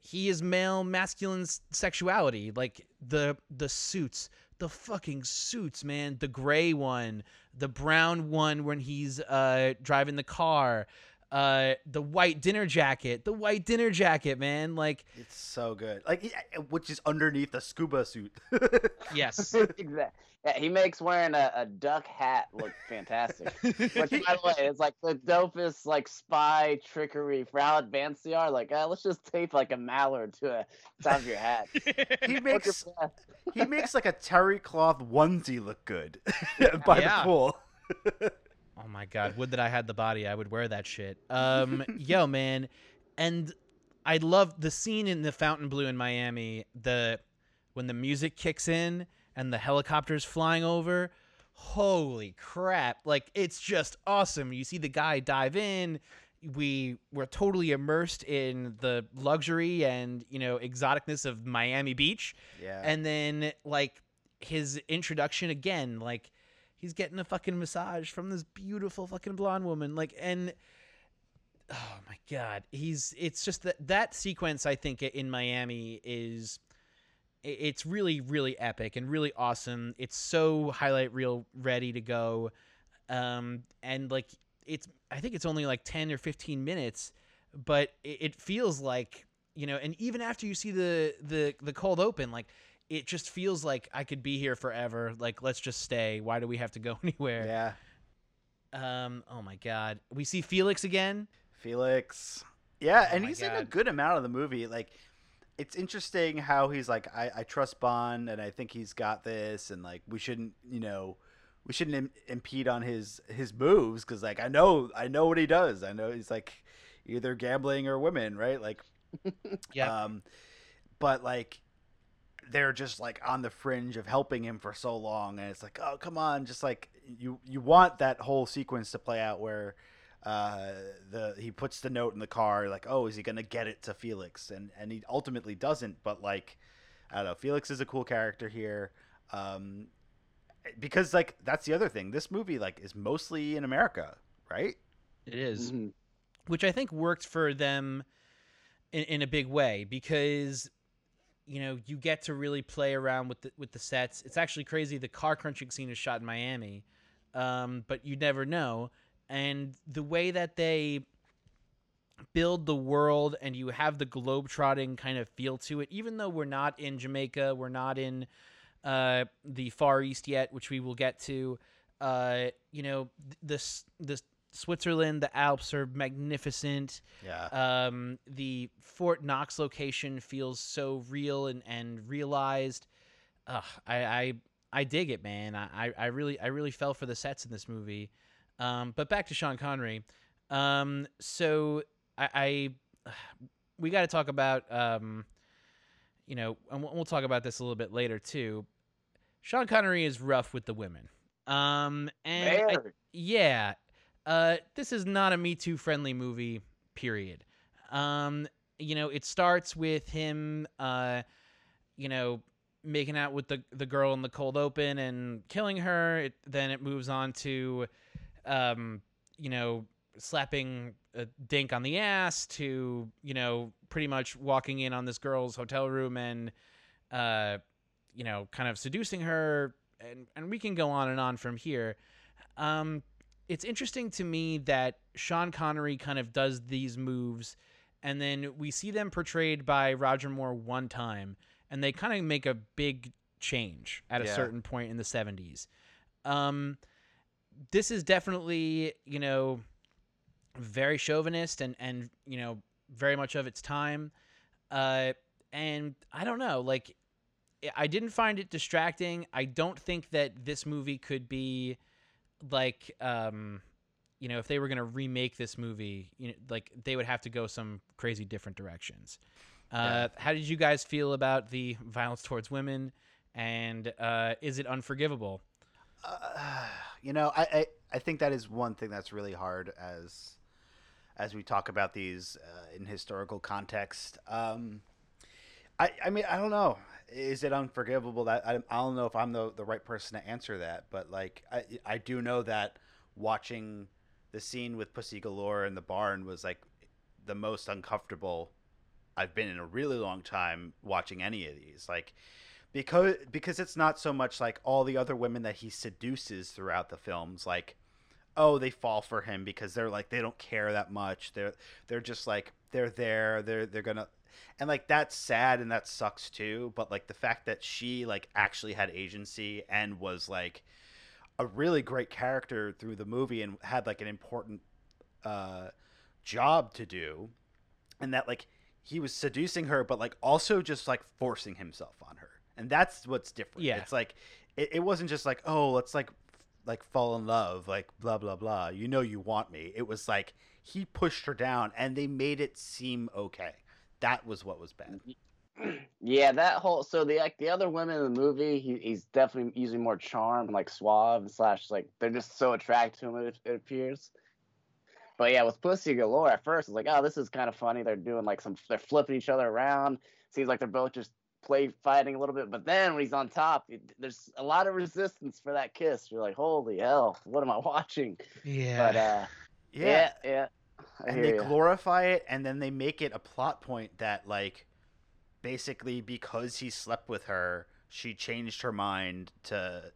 he is male masculine sexuality. Like the the suits, the fucking suits, man. The gray one, the brown one when he's uh driving the car. Uh, the white dinner jacket, the white dinner jacket, man. Like, It's so good. Like, which is underneath the scuba suit. yes. exactly. Yeah, he makes wearing a, a duck hat look fantastic. Which, by the way, is like the dopest like spy trickery for how advanced they are. Like, uh, let's just tape like a mallard to a top of your hat. he makes he makes like a terry cloth onesie look good by Yeah. the pool. Oh my god, would that I had the body, I would wear that shit. Um yo man, and I love the scene in the Fontainebleau in Miami, the when the music kicks in and the helicopters flying over. Holy crap. Like it's just awesome. You see the guy dive in, we were totally immersed in the luxury and, you know, exoticness of Miami Beach Yeah. and then like his introduction again like he's getting a fucking massage from this beautiful fucking blonde woman like and oh my god he's it's just that that sequence i think in miami is it's really really epic and really awesome. It's so highlight reel ready to go. Um and like it's i think it's only like 10 or 15 minutes but it, it feels like you know and even after you see the the the cold open like it just feels like i could be here forever like let's just stay why do we have to go anywhere yeah. um oh my god we see felix again Felix. Yeah, Oh and my he's in a good amount of the movie. Like, it's interesting how he's like, I, I trust Bond, and I think he's got this, and like, we shouldn't, you know, we shouldn't Im- impede on his his moves because, like, I know, I know what he does. I know he's like either gambling or women, right? Like, yeah um, but like, they're just like on the fringe of helping him for so long, and it's like, oh, come on, just like you you want that whole sequence to play out where uh, the he puts the note in the car, like, oh, is he gonna get it to Felix? And and he ultimately doesn't. But like, I don't know, Felix is a cool character here, um, because like that's the other thing. This movie like is mostly in America, right? it is Mhm. which I think worked for them in, in a big way because you know you get to really play around with the with the sets. It's actually crazy. The car crunching scene is shot in Miami, um, but you never know. And the way that they build the world and you have the globe-trotting kind of feel to it, even though we're not in Jamaica, we're not in uh, the Far East yet, which we will get to. Uh, you know, this this Switzerland, the Alps are magnificent. Yeah. Um, the Fort Knox location feels so real and, and realized. Ugh, I, I I dig it, man. I, I- really I really fell for the sets in this movie. Um, but back to Sean Connery. Um, so I, I we got to talk about um, you know, and we'll we'll talk about this a little bit later too. Sean Connery is rough with the women. Um, and I- yeah, uh, this is not a Me Too friendly movie. Period. Um, you know, it starts with him, uh, you know, making out with the the girl in the cold open and killing her. It, then it moves on to, um, you know, slapping a dink on the ass to you know pretty much walking in on this girl's hotel room and, uh, you know, kind of seducing her. And, and we can go on and on from here. Um, it's interesting to me that Sean Connery kind of does these moves, and then we see them portrayed by Roger Moore one time, and they kind of make a big change at a Yeah. certain point in the 70s. Um, this is definitely, you know, very chauvinist and, and, you know, very much of its time. Uh, and I don't know, like, I didn't find it distracting. I don't think that this movie could be like um you know if they were going to remake this movie you know like they would have to go some crazy different directions uh how did you guys feel about the violence towards women and uh is it unforgivable Uh, you know, I, I I think that is one thing that's really hard as as we talk about these uh, in historical context. Um, I I mean I don't know. Is it unforgivable? That I, I don't know if I'm the the right person to answer that. But like I I do know that watching the scene with Pussy Galore in the barn was like the most uncomfortable I've been in a really long time watching any of these. Like because because it's not so much like all the other women that he seduces throughout the films like oh they fall for him because they're like they don't care that much. They're they're just like they're there. They're they're gonna and like that's sad and that sucks too. But like the fact that she like actually had agency and was like a really great character through the movie and had like an important uh, job to do, and that like he was seducing her, but like also just like forcing himself on her, and that's what's different. Yeah. it's like it, it wasn't just like oh let's like like fall in love like blah blah blah. You know you want me. It was like he pushed her down, and they made it seem okay. That was what was bad. yeah, that whole so the like the other women in the movie, he, he's definitely using more charm like suave slash like they're just so attracted to him. It, it appears. But yeah, with Pussy Galore at first, it's like, oh, this is kind of funny. They're doing like some, they're flipping each other around. Seems like they're both just play fighting a little bit. But then when he's on top, it, there's a lot of resistance for that kiss. You're like, holy hell, what am I watching? Yeah. But uh, yeah, yeah. I and they ya. glorify it and then they make it a plot point that like basically because he slept with her she changed her mind to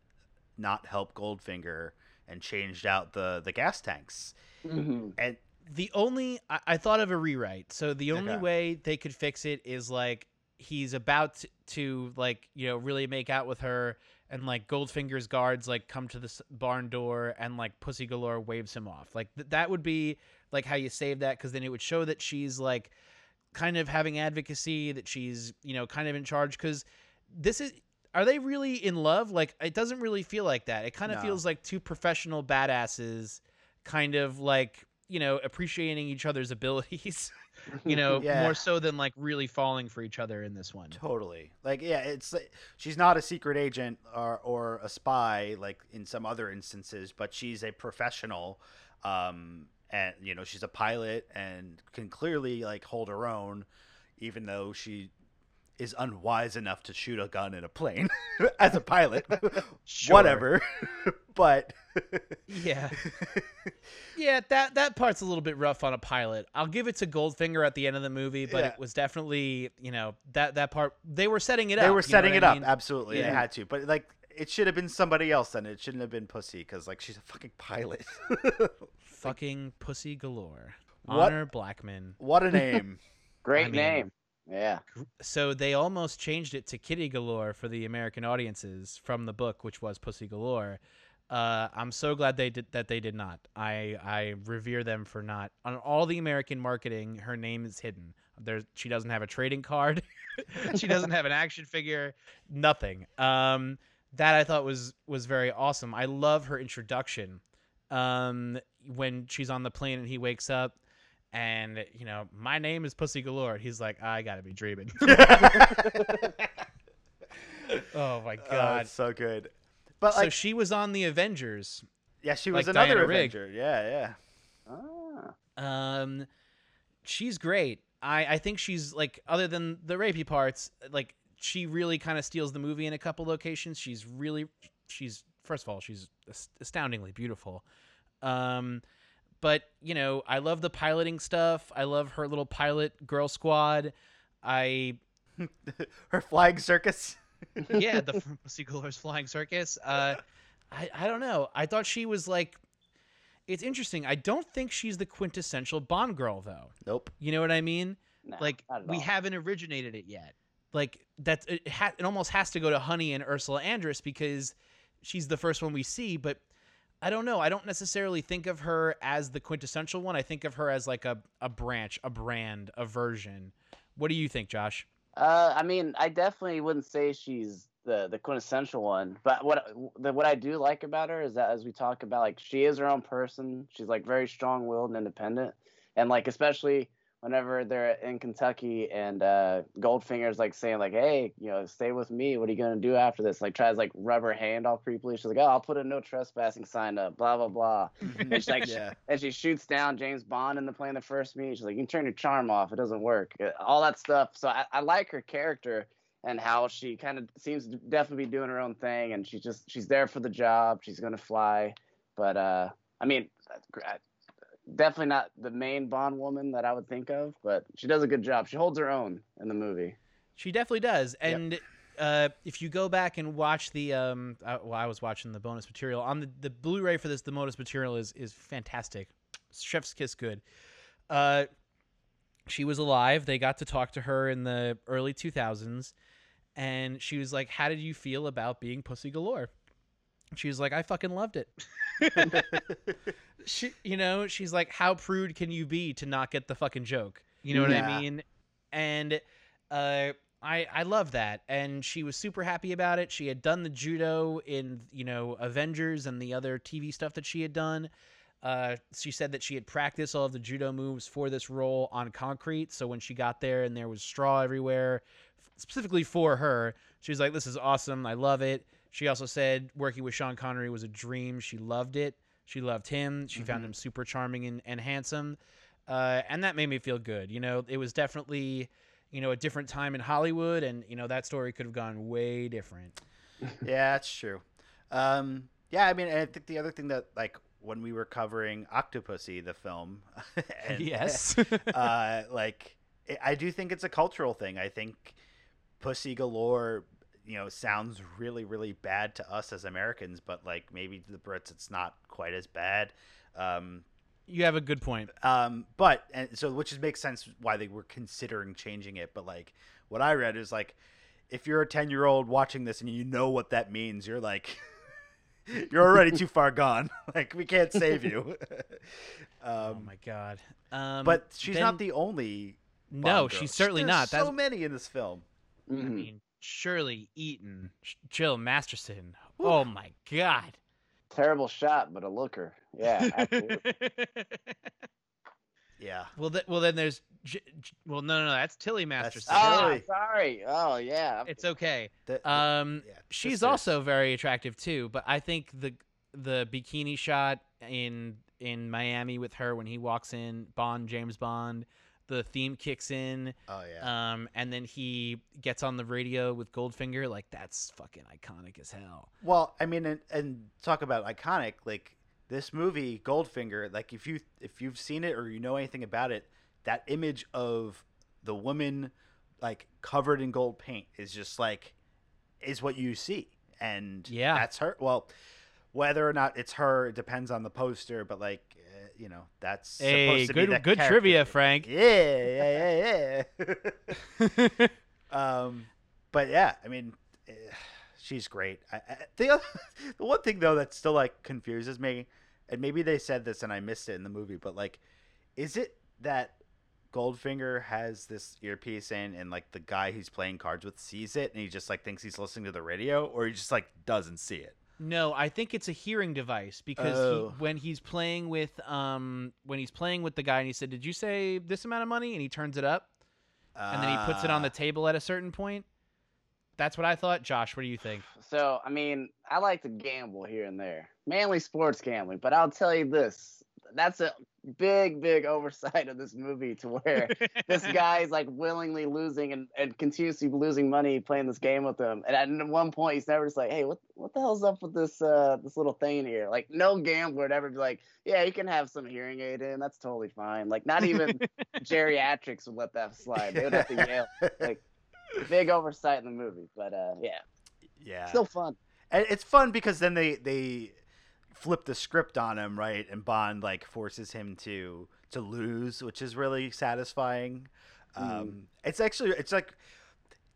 not help goldfinger and changed out the the gas tanks Mhm. and the only I, I thought of a rewrite. So the only Okay. way they could fix it is like he's about to, to like you know really make out with her, and like Goldfinger's guards like come to the barn door, and like Pussy Galore waves him off. Like th- that would be like how you save that because then it would show that she's like kind of having advocacy, that she's you know kind of in charge. Because this is are they really in love? Like it doesn't really feel like that. It kind of No. feels like two professional badasses kind of like you know appreciating each other's abilities you know Yeah. more so than like really falling for each other in this one totally like yeah it's like- she's not a secret agent or or a spy like in some other instances but she's a professional um and you know she's a pilot and can clearly like hold her own even though she is unwise enough to shoot a gun in a plane as a pilot. Whatever. But yeah. Yeah that that part's a little bit rough on a pilot. I'll give it to goldfinger at the end of the movie but Yeah. it was definitely you know that that part they were setting it up they were setting it I up. mean? absolutely. They had to. But like it should have been somebody else then. It shouldn't have been pussy because like she's a fucking pilot fucking pussy galore What- honor blackman what a name Great I mean- name. Yeah. so they almost changed it to Kitty Galore for the American audiences from the book, which was Pussy Galore. Uh, I'm so glad they did that. They did not. I I revere them for not on all the American marketing. Her name is hidden. There's she doesn't have a trading card. she doesn't have an action figure. Nothing. Um, that I thought was was very awesome. I love her introduction. Um, when she's on the plane and he wakes up. And you know, my name is Pussy Galore. He's like, I gotta be dreaming. oh my Oh, god! it's so good. But so like, she was on the Avengers. yeah, she was like another Diana Rigg. Avenger. Yeah, yeah. Ah. Um, she's great. I I think she's like other than the rapey parts, like she really kind of steals the movie in a couple locations. She's really she's first of all she's astoundingly beautiful. Um, but you know I love the piloting stuff. I love her little pilot girl squad. I Her flying circus. yeah, the Pussy Galore's Flying Circus. Uh, I I don't know. I thought she was like, it's interesting. I don't think she's the quintessential Bond girl though. Nope. You know what I mean? No, like we haven't originated it yet. Like that's it. Ha- it almost has to go to Honey and Ursula Andress because she's the first one we see. But I don't know. I don't necessarily think of her as the quintessential one. I think of her as like a a branch, a brand, a version. What do you think, Josh? Uh, I mean, I definitely wouldn't say she's the the quintessential one, but what the, what I do like about her is that as we talk about, like she is her own person. She's like very strong willed and independent, and like especially whenever they're in Kentucky and uh, Goldfinger's like saying like, "Hey, you know, stay with me. What are you gonna do after this?" Like tries like rub her hand all creepily. She's like, "Oh, I'll put a no trespassing sign up." Blah blah blah. It's like yeah. and she shoots down James Bond in the plane the first meet. She's like, "You can turn your charm off; it doesn't work." Uh, All that stuff. So I, I like her character and how she kind of seems to definitely be doing her own thing, and she's just she's there for the job. She's gonna fly, but uh, I mean, I- definitely not the main Bond woman that I would think of, but she does a good job. She holds her own in the movie. She definitely does. Yep. And uh, if you go back and watch the um, uh, well, I was watching the bonus material on the, the Blu-ray for this. The bonus material is is fantastic. Chef's kiss good. Uh, she was alive. They got to talk to her in the early 2000s, and she was like, "How did you feel about being Pussy Galore?" She was like, "I fucking loved it." she, you know, she's like, "How prude can you be to not get the fucking joke?" You know what Yeah. I mean? And uh, I I love that, and she was super happy about it. She had done the judo in you know Avengers and the other TV stuff that she had done. Uh, she said that she had practiced all of the judo moves for this role on concrete. So when she got there and there was straw everywhere, specifically for her, she was like, "This is awesome. I love it." She also said working with Sean Connery was a dream. She loved it. She loved him. She found Mhm. him super charming and, and handsome, uh, and that made me feel good. You know, it was definitely you know a different time in Hollywood, and you know that story could have gone way different. yeah, that's true. Um, yeah, I mean, I think the other thing that like when we were covering Octopussy, the film, and, yes. uh, like I do think it's a cultural thing. I think Pussy Galore, you know, sounds really, really bad to us as Americans, but like maybe to the Brits, it's not quite as bad. Um, you have a good point. um, but and so which is, makes sense why they were considering changing it. But like what I read is like if you're a ten year old watching this and you know what that means, you're like you're already too far gone. like we can't save you. oh um, my god. Um, but she's then- not the only. No, girl. she's certainly There's not. So That's many in this film. I Mhm. mean, Shirley Eaton, Jill Masterson. Whew. Oh my god. Terrible shot, but a looker. Yeah. Yeah. well, th- well then there's J- J- well no no no that's Tilly That's Masterson. Tilly. oh, sorry. Oh, yeah. It's okay. The- the- Um, yeah, she's sisters. also very attractive too. But I think the the bikini shot in in Miami with her when he walks in, Bond James Bond, the theme kicks in, Oh yeah. um, and then he gets on the radio with Goldfinger. Like that's fucking iconic as hell. Well, I mean, and, and talk about iconic. Like this movie, Goldfinger. Like if you if you've seen it or you know anything about it, that image of the woman like covered in gold paint is just like is what you see, and Yeah. that's her. Well, whether or not it's her, it depends on the poster. But like you know, that's Hey, supposed to be good that good character. trivia, Frank. Yeah, yeah, yeah, yeah. Um, but yeah, I mean, eh, she's great. I, I, the other, the one thing though that still like confuses me, and maybe they said this and I missed it in the movie, but like, is it that Goldfinger has this earpiece in, and like the guy he's playing cards with sees it, and he just like thinks he's listening to the radio, or he just like doesn't see it? No, I think it's a hearing device because Oh. he, when he's playing with um when he's playing with the guy and he said, "Did you say this amount of money?" and he turns it up and then he puts it on the Ah. table at a certain point. That's what I thought. Josh, what do you think? So, I mean, I like to gamble here and there, mainly sports gambling. But I'll tell you this: that's a big, big oversight of this movie to where this guy is like willingly losing and, and continuously losing money playing this game with him. And at one point, he's never just like, "Hey, what what the hell's up with this uh this little thing here?" Like, no gambler would ever be like, "Yeah, you can have some hearing aid in. That's totally fine." Like, not even geriatrics would let that slide. They would have to yell. Like, big oversight in the movie. But uh, yeah, yeah, still fun. And it's fun because then they they flip the script on him, right? And Bond like forces him to to lose, which is really satisfying. Um, It's actually it's like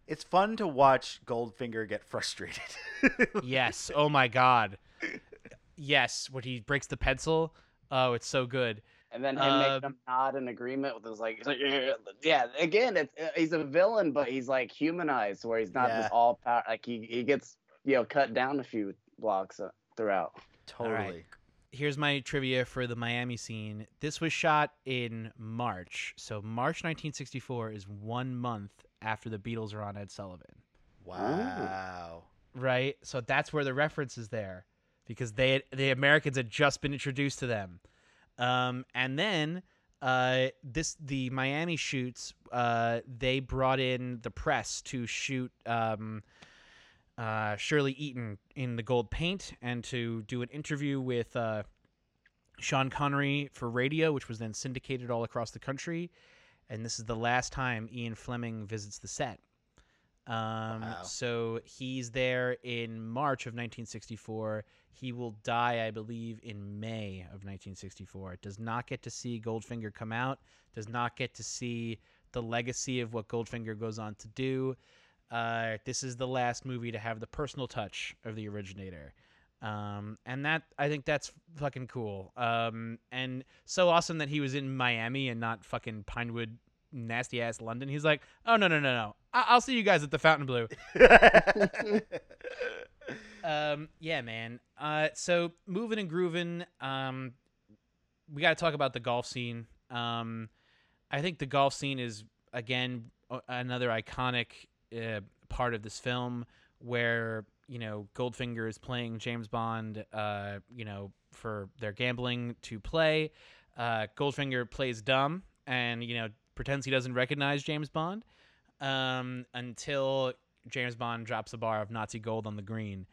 it's fun to watch Goldfinger get frustrated. yes. Oh my god. Yes, when he breaks the pencil. Oh, it's so good. And then him Um, making him nod in agreement with his like, like, yeah, yeah. Again, it's uh, he's a villain, but he's like humanized, where he's not Yeah. just all power. Like he he gets you know cut down a few blocks uh, throughout. Totally. Here's my trivia for the Miami scene. This was shot in March. So March 1964 is 1 month after the Beatles are on Ed Sullivan. Wow. right? So that's where the reference is there, because they had, the Americans had just been introduced to them, um, and then uh, this the Miami shoots. Uh, they brought in the press to shoot um, uh, Shirley Eaton in the gold paint and to do an interview with uh, Sean Connery for radio, which was then syndicated all across the country. And this is the last time Ian Fleming visits the set. Um, Wow. So he's there in March of 1964. He will die, I believe, in May of 1964. Does not get to see Goldfinger come out. Does not get to see the legacy of what Goldfinger goes on to do. Uh, this is the last movie to have the personal touch of the originator. Um, and that I think that's fucking cool. Um, and so awesome that he was in Miami and not fucking Pinewood, nasty ass London. He's like, oh no no no no, I- I'll see you guys at the Fontainebleau. Um, yeah, man. Uh, so moving and grooving. Um, we got to talk about the golf scene. Um, I think the golf scene is again another iconic uh, part of this film, where you know Goldfinger is playing James Bond. Uh, you know for their gambling to play. Uh, Goldfinger plays dumb and you know pretends he doesn't recognize James Bond um, until James Bond drops a bar of Nazi gold on the green.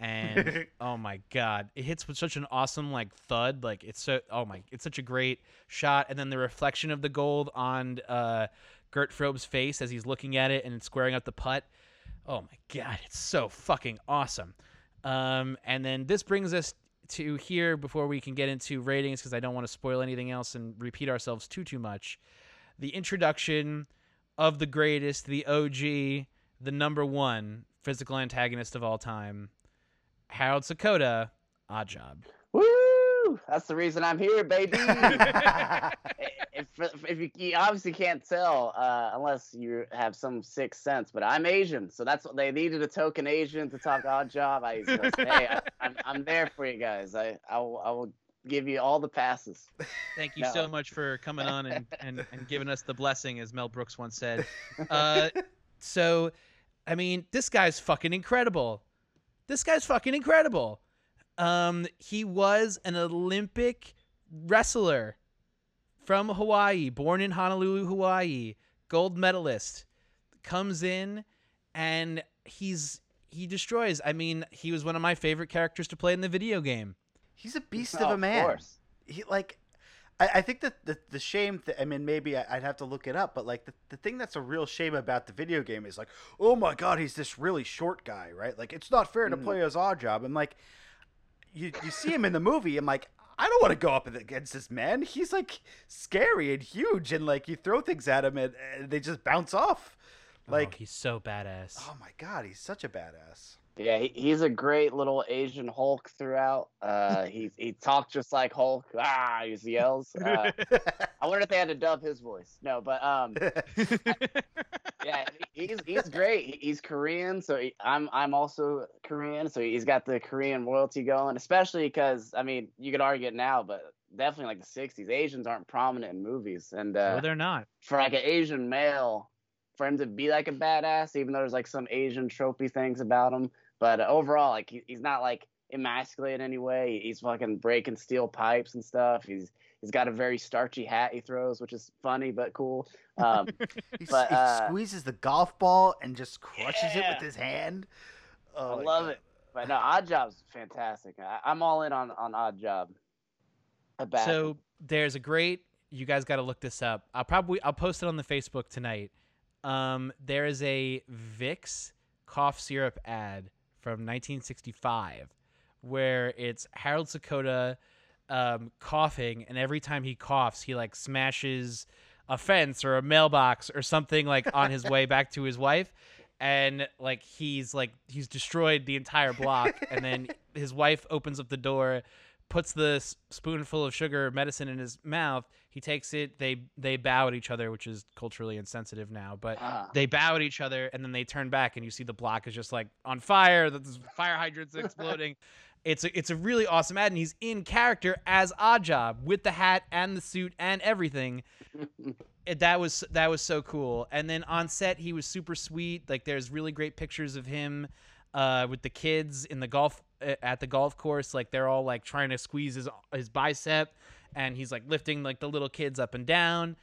And oh my god, it hits with such an awesome like thud. Like it's so oh my, it's such a great shot. And then the reflection of the gold on uh, Gert Frobe's face as he's looking at it and squaring up the putt. Oh my god, it's so fucking awesome. Um, and then this brings us to here before we can get into ratings because I don't want to spoil anything else and repeat ourselves too too much. The introduction of the greatest, the OG, the number one physical antagonist of all time, Harold Sakata, Odd Job. Woo! That's the reason I'm here, baby. if, if you, you obviously can't tell uh, unless you have some sixth sense, but I'm Asian, so that's what they needed a token Asian to talk Oddjob. I just, hey, I, I'm, I'm there for you guys. I I will, I will give you all the passes. Thank you No. so much for coming on and, and, and giving us the blessing, as Mel Brooks once said. Uh, so, I mean, this guy's fucking incredible. This guy's fucking incredible. Um, he was an Olympic wrestler from Hawaii, born in Honolulu, Hawaii, gold medalist. Comes in and he's he destroys. I mean, he was one of my favorite characters to play in the video game. He's a beast Oh, of a man. Of course. he like I, I think that the the shame th- I mean maybe I, I'd have to look it up, but like the, the thing that's a real shame about the video game is like, oh my god, he's this really short guy, right? Like it's not fair to Mhm. play as Oddjob. I'm like you you see him in the movie, I'm like, I don't want to go up against this man. He's like scary and huge and like you throw things at him and, and they just bounce off. Oh, Like he's so badass. oh my god, he's such a badass. Yeah, he, he's a great little Asian Hulk throughout. Uh, he he talks just like Hulk. Ah, he just yells. Uh, I wonder if they had to dub his voice. No, but um, yeah, he's he's great. He's Korean, so he, I'm I'm also Korean, so he's got the Korean royalty going. Especially because I mean, you could argue it now, but definitely like the '60s, Asians aren't prominent in movies, and uh, no, they're not. for like an Asian male, for him to be like a badass, even though there's like some Asian tropey things about him, but uh, overall, like he, he's not like emasculated in any way. He's fucking breaking steel pipes and stuff. He's he's got a very starchy hat he throws, which is funny but cool. Um, He, s- But, he uh, squeezes the golf ball and just crushes it with his hand. Oh I love God. it. But no, Oddjob's fantastic. I, I'm all in on on Oddjob. I back him. So there's a great. You guys got to look this up. I'll probably I'll post it on the Facebook tonight. Um, there is a Vicks cough syrup ad from 1965 where it's Harold Sakata um, coughing, and every time he coughs, he like smashes a fence or a mailbox or something like on his way back to his wife. And like he's like he's destroyed the entire block, and then his wife opens up the door, puts the spoonful of sugar medicine in his mouth. He takes it. They they bow at each other, which is culturally insensitive now. But Ah. they bow at each other, and then they turn back, and you see the block is just like on fire. The the fire hydrants exploding. It's a, it's a really awesome ad, and he's in character as Oddjob with the hat and the suit and everything. It- that was that was so cool. And then on set, he was super sweet. Like there's really great pictures of him uh, with the kids in the golf uh, at the golf course. Like they're all like trying to squeeze his his bicep, and he's like lifting like the little kids up and down.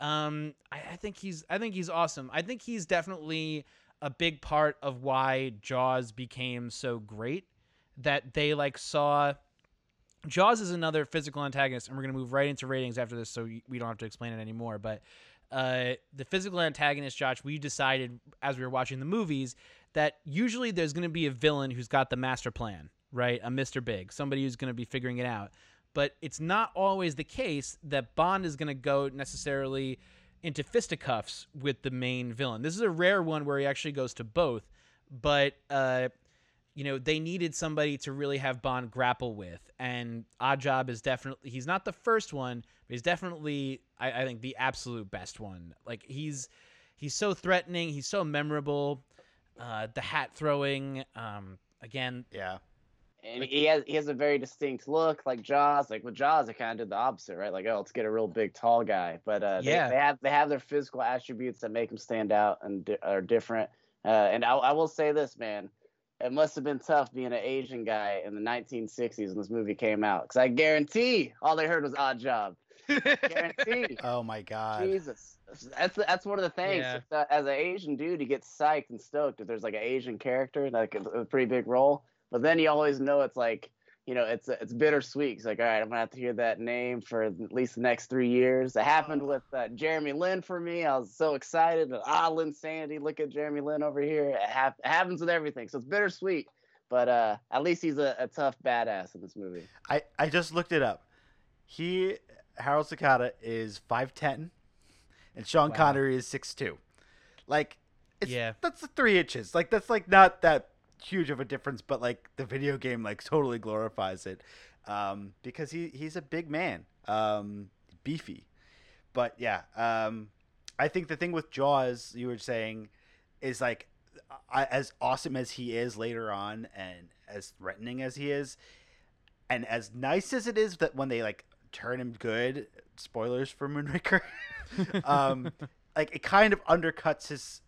Um, I, I think he's I think he's awesome. I think he's definitely a big part of why Jaws became so great. That they like saw. Jaws is another physical antagonist, and we're gonna move right into ratings after this, so we don't have to explain it anymore. But uh, the physical antagonist, Josh, we decided as we were watching the movies that usually there's going to be a villain who's got the master plan, right? A Mr. Big, somebody who's going to be figuring it out. But it's not always the case that Bond is going to go necessarily into fisticuffs with the main villain. This is a rare one where he actually goes to both, but uh, you know they needed somebody to really have Bond grapple with, and Oddjob is definitely he's not the first one, but he's definitely I, I think the absolute best one. Like he's he's so threatening, he's so memorable. Uh, the hat throwing, um, again, Yeah. and he has he has a very distinct look, like Jaws. Like with Jaws, they kind of did the opposite, right? Like, oh, let's get a real big, tall guy. But uh, they, Yeah. they have they have their physical attributes that make them stand out and di- are different. Uh, and I, I will say this, man, it must have been tough being an Asian guy in the 1960s when this movie came out, because I guarantee all they heard was Oddjob. Guarantee. Oh my god. Jesus, that's that's one of the things. Yeah. Uh, as an Asian dude, you get psyched and stoked if there's like an Asian character, like a, a pretty big role. But then you always know it's like, you know, it's it's bittersweet. It's like, all right, I'm gonna have to hear that name for at least the next three years. It happened with uh, Jeremy Lin for me. I was so excited. Ah, Linsanity, look at Jeremy Lin over here. It, hap- it happens with everything, so it's bittersweet. But uh, at least he's a, a tough badass in this movie. I, I just looked it up. He Harold Sakata is five ten, and Sean Wow. Connery is six two. Like, it's, Yeah. that's the three inches. Like that's like not that huge of a difference, but like the video game like totally glorifies it, um, because he he's a big man, um, beefy. But yeah, um, I think the thing with Jaws, you were saying, is like I, as awesome as he is later on, and as threatening as he is, and as nice as it is that when they like turn him good, spoilers for Moonraker, um, like it kind of undercuts his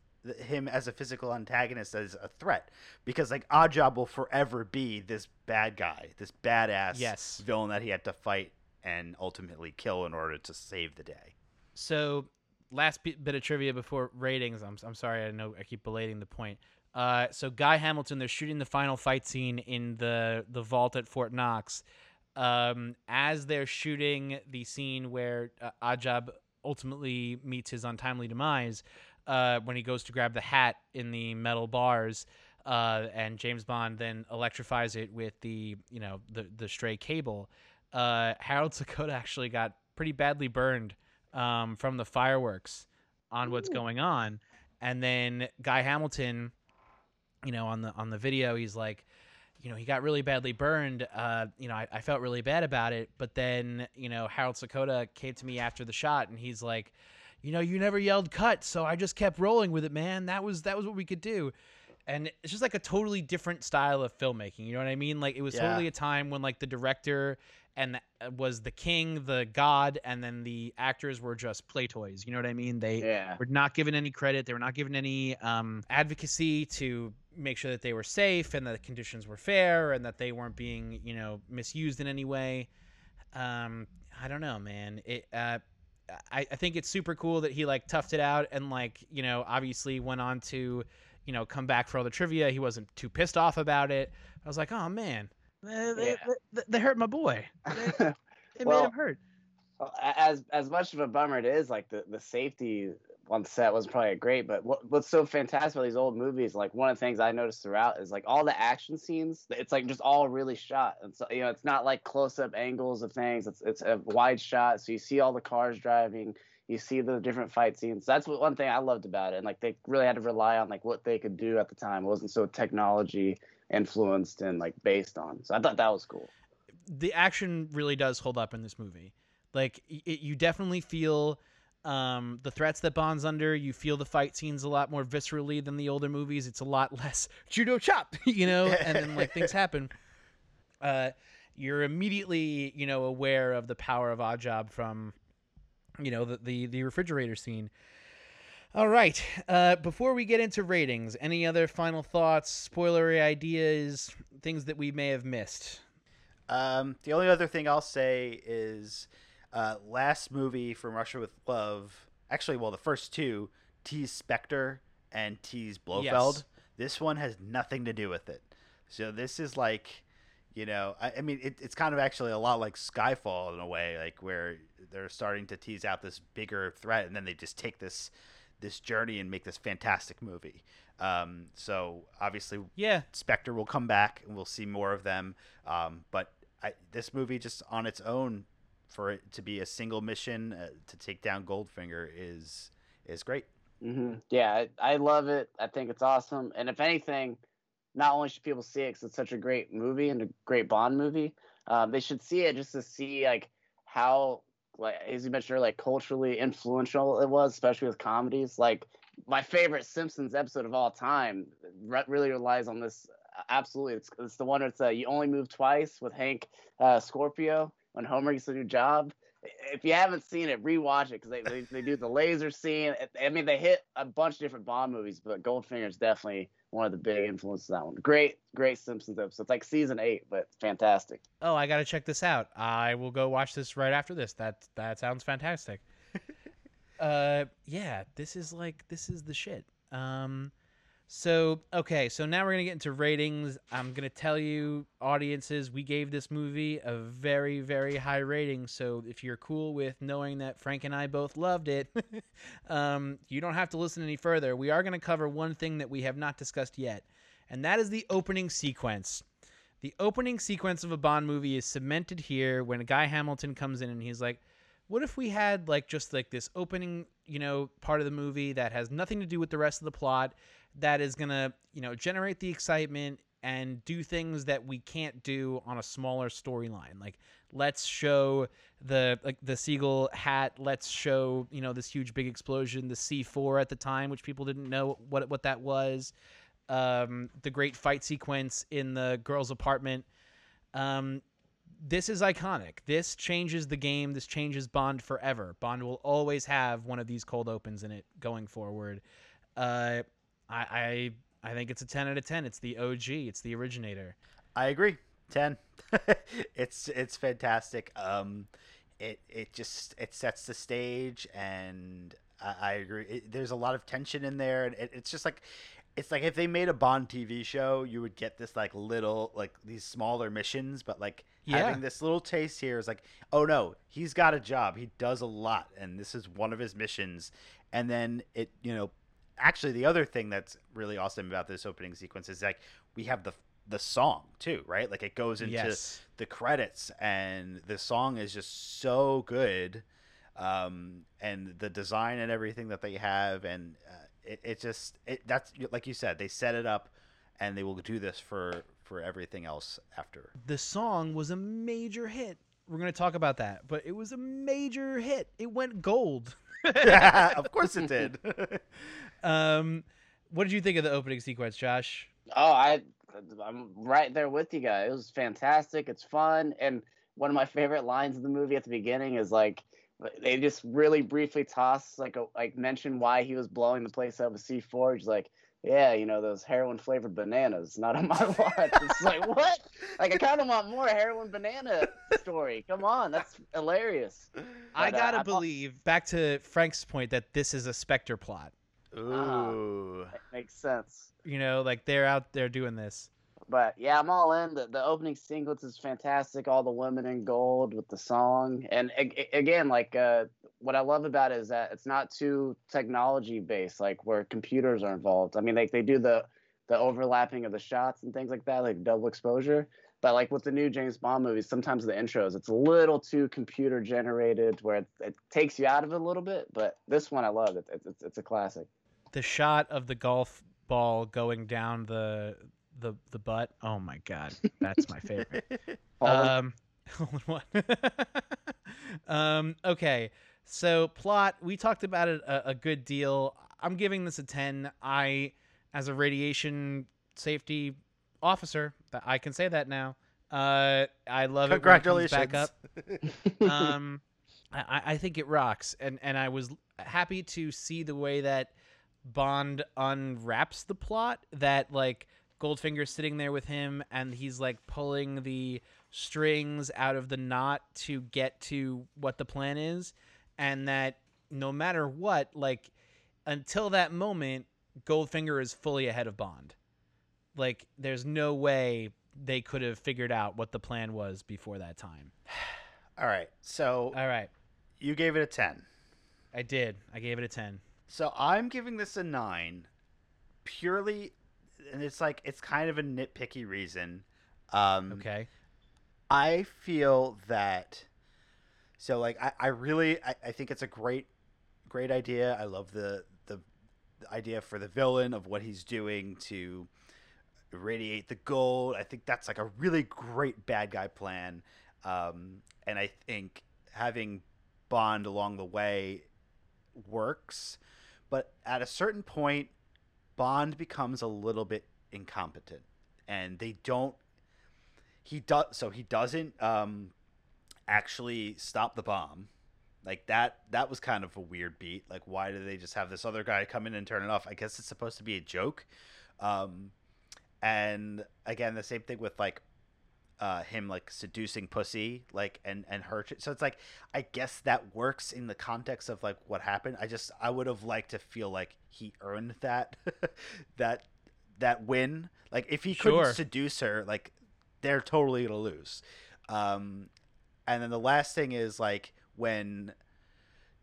him as a physical antagonist as a threat because like Oddjob will forever be this bad guy, this badass Yes. villain that he had to fight and ultimately kill in order to save the day. So, last bit, bit of trivia before ratings. I'm, I'm sorry, I know I keep belating the point. Uh, so Guy Hamilton, they're shooting the final fight scene in the the vault at Fort Knox. Um, as they're shooting the scene where uh, Oddjob ultimately meets his untimely demise, uh, when he goes to grab the hat in the metal bars, uh, and James Bond then electrifies it with the you know the the stray cable. Uh, Harold Sakata actually got pretty badly burned um, from the fireworks on what's going on, and then Guy Hamilton, you know, on the on the video, he's like, you know, he got really badly burned. Uh, you know, I, I felt really bad about it, but then you know, Harold Sakata came to me after the shot, and he's like, you know, you never yelled cut, so I just kept rolling with it, man. That was that was what we could do. And it's just like a totally different style of filmmaking. You know what I mean? Like it was Yeah. totally a time when like the director and the, was the king, the god, and then the actors were just play toys. You know what I mean? They Yeah. were not given any credit. They were not given any um, advocacy to make sure that they were safe and that the conditions were fair and that they weren't being, you know, misused in any way. Um, I don't know, man. It. Uh, I, I think it's super cool that he like toughed it out and like you know obviously went on to you know come back for all the trivia. He wasn't too pissed off about it. I was like, oh man, they, they, Yeah. they, they hurt my boy. They, they Well, made him hurt. Well, as as much of a bummer it is, like the, the safety on set wasn't probably great. But what, what's so fantastic about these old movies, like one of the things I noticed throughout is like all the action scenes. It's like just all really shot, and so you know it's not like close up angles of things. It's it's a wide shot, so you see all the cars driving. You see the different fight scenes. That's what, one thing I loved about it, and like they really had to rely on like what they could do at the time. It wasn't so technology influenced and like based on. So I thought that was cool. the action really does hold up in this movie. Like it, you definitely feel um, the threats that Bond's under. You feel the fight scenes a lot more viscerally than the older movies. It's a lot less judo chop, you know, and then like things happen. Uh, you're immediately, you know, aware of the power of Oddjob from, you know, the the, the refrigerator scene. All right. Uh, before we get into ratings, any other final thoughts, spoilery ideas, things that we may have missed? Um, the only other thing I'll say is uh, last movie from Russia with Love. Actually, well, the first two tease Spectre and tease Blofeld. Yes. This one has nothing to do with it. So this is like You know, I, I mean, it, it's kind of actually a lot like Skyfall in a way, like where they're starting to tease out this bigger threat, and then they just take this this journey and make this fantastic movie. Um, so obviously, Yeah, Spectre will come back, and we'll see more of them. Um, but I, this movie, just on its own, for it to be a single mission uh, to take down Goldfinger is is great. hmm Yeah, I, I love it. I think it's awesome. And if anything, not only should people see it because it's such a great movie and a great Bond movie, um, they should see it just to see like how, like as you mentioned, like culturally influential it was, especially with comedies. Like my favorite Simpsons episode of all time re- really relies on this. Absolutely, it's, it's the one that's uh, you only move twice with Hank uh, Scorpio when Homer gets a new job if you haven't seen it, rewatch it because they, they, they do the laser scene. I mean, they hit a bunch of different Bond movies, but Goldfinger is definitely one of the big influences of that one. Great, great Simpsons episode. It's like season eight, but fantastic. Oh, I gotta check this out. I will go watch this right after this. That that sounds fantastic. uh, yeah, this is like this is the shit. Um, so okay, so now we're gonna get into ratings. I'm gonna tell you, audiences, we gave this movie a very very high rating. So if you're cool with knowing that Frank and I both loved it, um, you don't have to listen any further. We are gonna cover one thing that we have not discussed yet, and that is the opening sequence. The opening sequence of a Bond movie is cemented here when Guy Hamilton comes in and he's like, "What if we had like just like this opening, you know, part of the movie that has nothing to do with the rest of the plot that is going to, you know, generate the excitement and do things that we can't do on a smaller storyline. Like let's show the like the seagull hat, let's show, you know, this huge big explosion, the C4 at the time which people didn't know what what that was um, the great fight sequence in the girl's apartment. Um, this is iconic. This changes the game. This changes Bond forever. Bond will always have one of these cold opens in it going forward. Uh, I, I I think it's a ten out of ten. It's the OG. It's the originator. I agree. Ten. it's it's fantastic. Um, it it just it sets the stage, and I, I agree. It, there's a lot of tension in there, and it, it's just like it's like if they made a Bond TV show, you would get this like little like these smaller missions, but like Yeah. having this little taste here is like, oh no, he's got a job. He does a lot, and this is one of his missions. And then it, you know, actually the other thing that's really awesome about this opening sequence is like we have the the song too, right? Like it goes into Yes. the credits, and the song is just so good, um, and the design and everything that they have, and uh, it, it just it that's like you said, they set it up, and they will do this for for everything else after. The song was a major hit. We're gonna talk about that, but it was a major hit. It went gold. of course it did. Um, what did you think of the opening sequence, Josh? Oh, I I'm right there with you guys. It was fantastic. It's fun, and one of my favorite lines of the movie at the beginning is like they just really briefly toss like a, like mention why he was blowing the place up with C4. He's like, yeah, you know those heroin flavored bananas, not on my watch. it's like what? Like I kind of want more heroin banana story. Come on, that's hilarious. I But, uh, gotta I thought- believe back to Frank's point that this is a Spectre plot. Ooh. It makes sense. You know, like they're out there doing this. But yeah, I'm all in. The, the opening sequence is fantastic. All the women in gold with the song, and a- again, like uh, what I love about it is that it's not too technology based, like where computers are involved. I mean, like they do the the overlapping of the shots and things like that, like double exposure. But like with the new James Bond movies, sometimes the intros it's a little too computer generated, where it, it takes you out of it a little bit. But this one I love. It, it's it's a classic. The shot of the golf ball going down the the the butt. Oh my god, that's my favorite. um, hold on one. um, okay, so plot. We talked about it a, a good deal. I'm giving this a ten. I, as a radiation safety officer, I can say that now. Uh, I love it. when it Congratulations. Back up. um, I, I- I think it rocks, and and I was happy to see the way that Bond unwraps the plot. That like Goldfinger's sitting there with him, and he's like pulling the strings out of the knot to get to what the plan is, and that no matter what, like until that moment, Goldfinger is fully ahead of Bond. Like, there's no way they could have figured out what the plan was before that time. All right. So All right, you gave it a 10. I did. I gave it a ten. So I'm giving this a 9 purely and it's like it's kind of a nitpicky reason. Um Okay. I feel that so like I, I really I, I think it's a great great idea. I love the, the the idea for the villain of what he's doing to irradiate the gold. I think that's like a really great bad guy plan. Um, and I think having Bond along the way works, but at a certain point, Bond becomes a little bit incompetent, and they don't. He does so he doesn't um, actually stop the bomb. Like that that was kind of a weird beat. Like why do they just have this other guy come in and turn it off? I guess it's supposed to be a joke. Um, and again, the same thing with like uh, him like seducing pussy like and and her so it's like i guess that works in the context of like what happened. I just i would have liked to feel like he earned that that that win. Like if he couldn't seduce her like they're totally gonna lose. Um and then the last thing is like when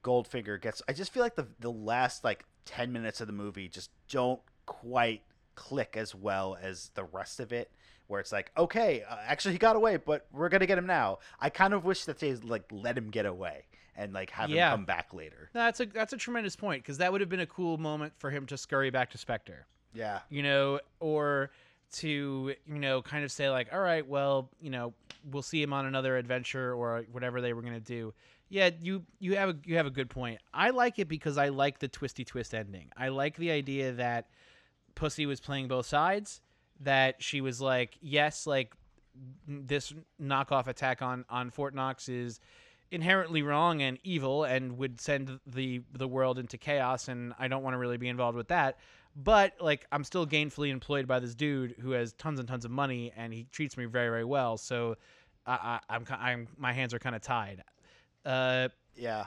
goldfinger gets i just feel like the the last like 10 minutes of the movie just don't quite click as well as the rest of it where it's like okay uh, actually he got away but we're gonna get him now i kind of wish that they like let him get away and like have Yeah. him come back later No, that's a that's a tremendous point because that would have been a cool moment for him to scurry back to Spectre. yeah you know, or to, you know, kind of say like, all right, well, you know, we'll see him on another adventure or whatever they were going to do. Yeah, you you have a you have a good point. I like it because I like the twisty twist ending. I like the idea that Pussy was playing both sides, that she was like, yes, like this knockoff attack on on Fort Knox is inherently wrong and evil and would send the the world into chaos and I don't want to really be involved with that. But like I'm still gainfully employed by this dude who has tons and tons of money and he treats me very very well. So I, I, I'm I'm my hands are kind of tied. Uh Yeah,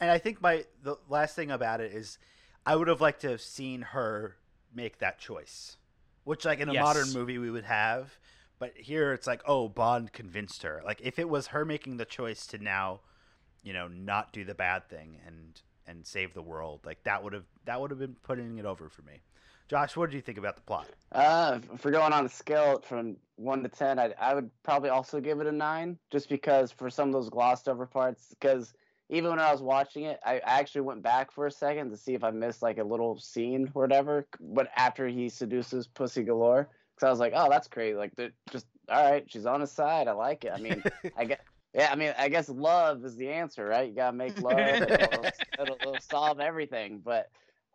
and I think my the last thing about it is, I would have liked to have seen her make that choice, which like in a Yes. modern movie we would have, but here it's like oh Bond convinced her. Like if it was her making the choice to now, you know, not do the bad thing and and save the world, like that would have that would have been putting it over for me. Josh, what did you think about the plot? Uh, if we're going on a scale from one to ten, I I would probably also give it a nine, just because for some of those glossed over parts. Because even when I was watching it, I, I actually went back for a second to see if I missed like a little scene or whatever. But after he seduces Pussy Galore, because I was like, oh, that's crazy. Like, just all right, she's on his side. I like it. I mean, I guess. Yeah, I mean, I guess love is the answer, right? You gotta make love, it'll, it'll, it'll solve everything. But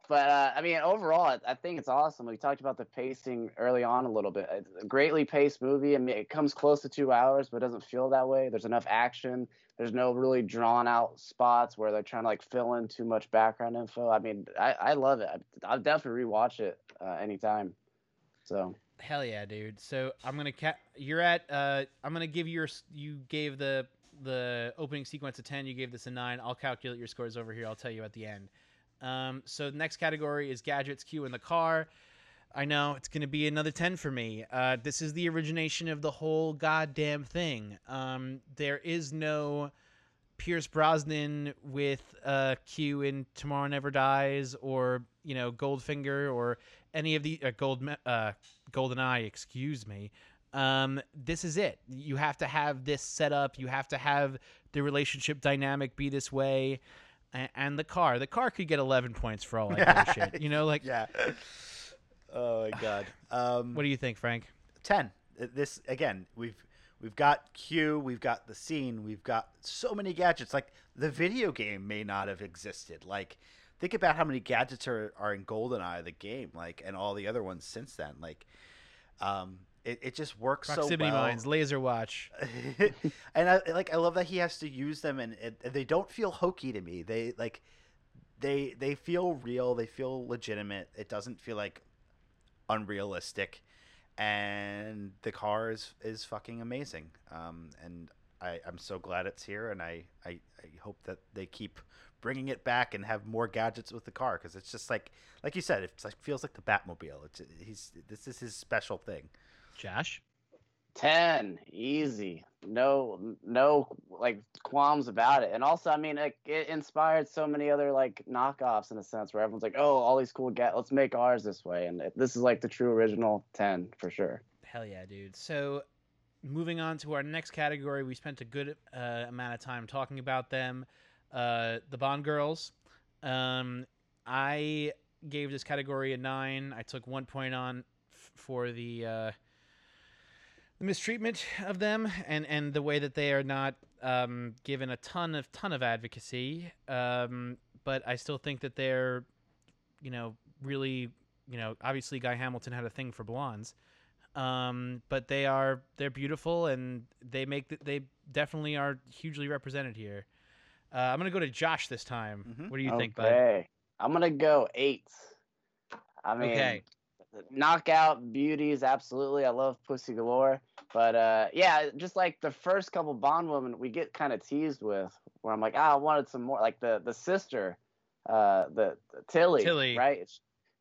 but uh, I mean, overall, I- think it's awesome. We talked about the pacing early on a little bit. It's a greatly paced movie. I mean, it comes close to two hours, but it doesn't feel that way. There's enough action. There's no really drawn out spots where they're trying to like fill in too much background info. I mean, I, I love it. I, I'll definitely rewatch it uh, anytime. So hell yeah dude so I'm gonna ca- you're at uh I'm gonna give your you gave the the opening sequence a 10 you gave this a 9 I'll calculate your scores over here I'll tell you at the end um so the next category is gadgets Q in the car I know it's going to be another 10 for me. Uh, this is the origination of the whole goddamn thing. Um, there is no Pierce Brosnan with uh, Q in Tomorrow Never Dies or, you know, Goldfinger or any of the uh, Gold uh, Goldeneye, excuse me. Um, this is it. You have to have this set up. You have to have the relationship dynamic be this way. And the car, the car could get 11 points for all I give a shit. You know, like, yeah. Oh my god. Um, what do you think, Frank? 10 Uh, this again we've we've got q we've got the scene we've got so many gadgets like the video game may not have existed like think about how many gadgets are, are in goldeneye the game like and all the other ones since then like um it, it just works Proximity so well mines, laser watch. and I like I love that he has to use them and, it, and they don't feel hokey to me. They like they they feel real, they feel legitimate. It doesn't feel like unrealistic. And the car is is fucking amazing. Um and I I'm so glad it's here and I I, I hope that they keep bringing it back and have more gadgets with the car because it's just like like you said it's like feels like the Batmobile. It's he's this is his special thing. Josh? Ten, easy. No, no, like qualms about it. And also, I mean, it, it inspired so many other like knockoffs in a sense, where everyone's like, "Oh, all these cool get, let's make ours this way." And this is like the true original ten for sure. Hell yeah, dude. So, moving on to our next category, we spent a good uh, amount of time talking about them. Uh, the Bond girls. Um, I gave this category a nine. I took one point on f- for the uh, the mistreatment of them and and the way that they are not um, given a ton of ton of advocacy. Um, but I still think that they're, you know, really, you know, obviously Guy Hamilton had a thing for blondes. Um, but they are they're beautiful and they make the, they definitely are hugely represented here. Uh, I'm gonna go to Josh this time. Mhm. What do you think, bud? Okay, I'm gonna go eight. I mean, Okay. Knockout beauties, absolutely. I love Pussy Galore, but uh, yeah, just like the first couple Bond women, we get kind of teased with, where I'm like, ah, I wanted some more. Like the the sister, uh, the, the Tilly, Tilly. right?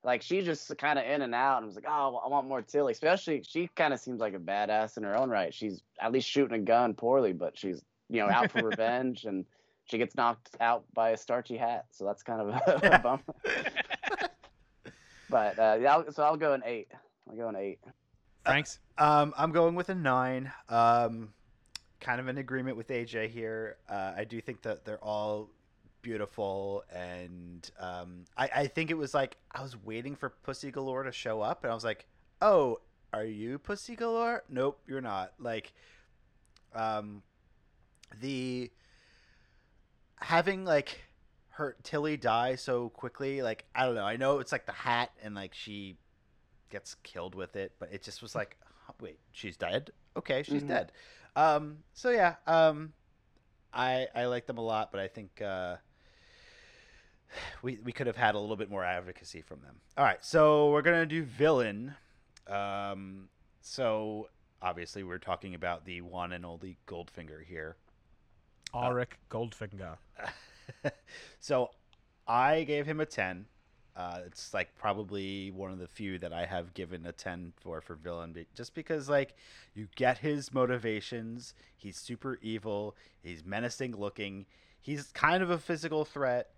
Like she's just kind of in and out, and I was like, oh, I want more Tilly. Especially, she kind of seems like a badass in her own right. She's at least shooting a gun poorly, but she's you know out for revenge, and she gets knocked out by a starchy hat. So that's kind of a, a bummer. But uh, yeah, I'll, so I'll go an eight. I'll go an eight. Franks. Um, I'm going with a nine. Um, kind of in agreement with AJ here. Uh, I do think that they're all beautiful, and um, I, I think it was like I was waiting for Pussy Galore to show up, and I was like, "Oh, are you Pussy Galore? Nope, you're not." Like, um, the having like her Tilly die so quickly, like I don't know. I know it's like the hat, and like she gets killed with it, but it just was like, "Huh, wait, she's dead. Okay, she's Mhm. dead. Um, so yeah, um, I I like them a lot, but I think uh, we we could have had a little bit more advocacy from them. All right, so we're gonna do villain. Um, so obviously we're talking about the one and only Goldfinger here. Ulrich Goldfinger. so I gave him a 10. Uh, it's like probably one of the few that I have given a 10 for for villain just because like you get his motivations. He's super evil, he's menacing looking. He's kind of a physical threat.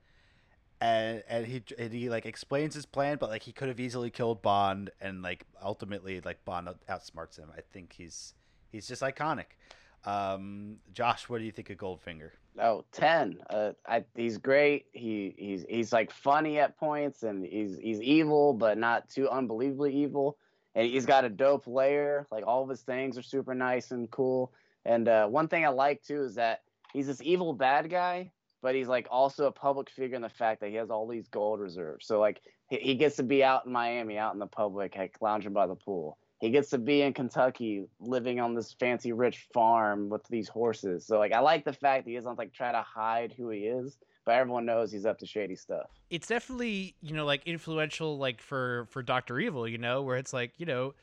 And, and he and he like explains his plan, but like he could have easily killed Bond, and like ultimately like Bond outsmarts him. I think he's he's just iconic. Um, Josh, what do you think of Goldfinger? Oh, 10. Uh, I, he's great. He he's he's like funny at points, and he's he's evil, but not too unbelievably evil. And he's got a dope layer. Like all of his things are super nice and cool. And uh, one thing I like too is that he's this evil bad guy, but he's like also a public figure in the fact that he has all these gold reserves. So like he, he gets to be out in Miami, out in the public, like lounging by the pool. He gets to be in Kentucky, living on this fancy rich farm with these horses. So like I like the fact that he doesn't like try to hide who he is, but everyone knows he's up to shady stuff. it's definitely you know like influential like for for Doctor Evil, you know, where it's like you know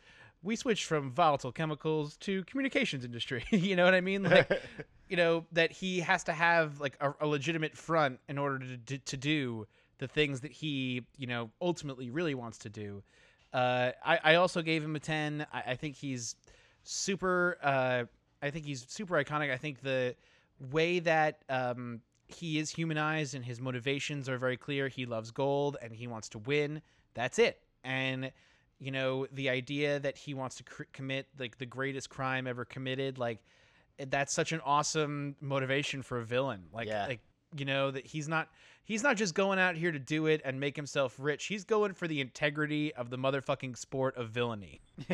we switched from volatile chemicals to communications industry. you know what I mean? Like you know that he has to have like a, a legitimate front in order to to, to do the things that he you know ultimately really wants to do. Uh, I, I also gave him a ten. I, I think he's super. Uh, I think he's super iconic. I think the way that um, he is humanized and his motivations are very clear. He loves gold and he wants to win. That's it. And you know the idea that he wants to cr- commit like the greatest crime ever committed, like that's such an awesome motivation for a villain. Like, Yeah. like you know that he's not he's not just going out here to do it and make himself rich. He's going for the integrity of the motherfucking sport of villainy.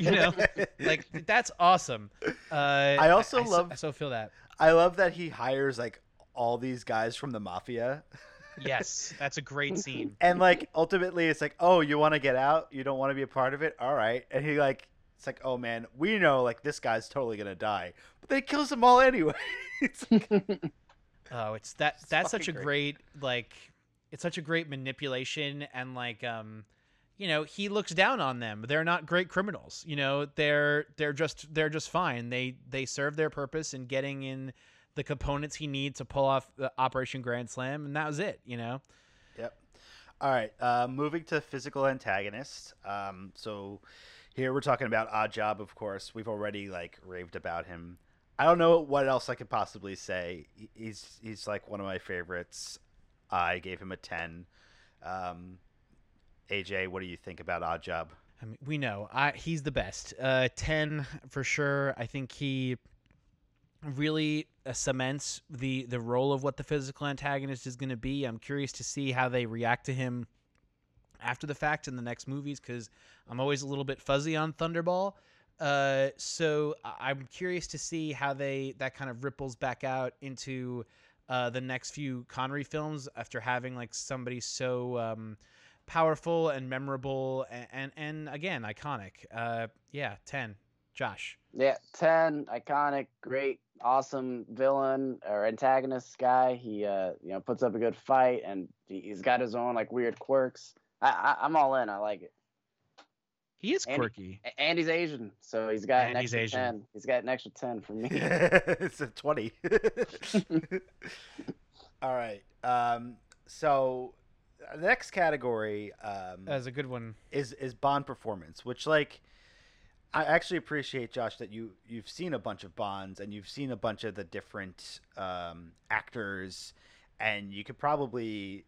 You know, like that's awesome. Uh, I also I so- love- I so feel that. I love that he hires like all these guys from the mafia. Yes, that's a great scene. And like ultimately it's like, "Oh, you want to get out? You don't want to be a part of it? All right." And he like it's like, "Oh man, we know like this guy's totally going to die." But they kills them all anyway. it's like, Oh, it's that It's that's such a fucking great like it's such a great manipulation and like um you know, he looks down on them. They're not great criminals. You know, they're they're just they're just fine. They they serve their purpose in getting in the components he needs to pull off the Operation Grand Slam and that was it, you know. Yep. All right. Uh, moving to physical antagonists. Um, so Here we're talking about Oddjob, of course. We've already like raved about him. I don't know what else I could possibly say. He's he's like one of my favorites. I gave him a ten. Um, AJ, what do you think about Oddjob? I mean, we know I, he's the best. Uh, Ten for sure. I think he really uh, cements the the role of what the physical antagonist is going to be. I'm curious to see how they react to him after the fact in the next movies because I'm always a little bit fuzzy on Thunderball. Uh, so I'm curious to see how they that kind of ripples back out into uh, the next few Connery films after having like somebody so um, powerful and memorable and, and and again iconic. Uh, yeah, ten. Josh. Yeah, ten, iconic, great, awesome villain or antagonist guy. He uh, you know, puts up a good fight and he- he's got his own like weird quirks. I, I I'm all in. I like it. He is quirky. A- And he's Asian, so he's got And an extra Asian. ten. He's got an extra ten for me. it's a 20. All right. Um, so the next category um, That's a good one. is is Bond performance, which like I actually appreciate Josh that you you've seen a bunch of Bonds and you've seen a bunch of the different um, actors, and you could probably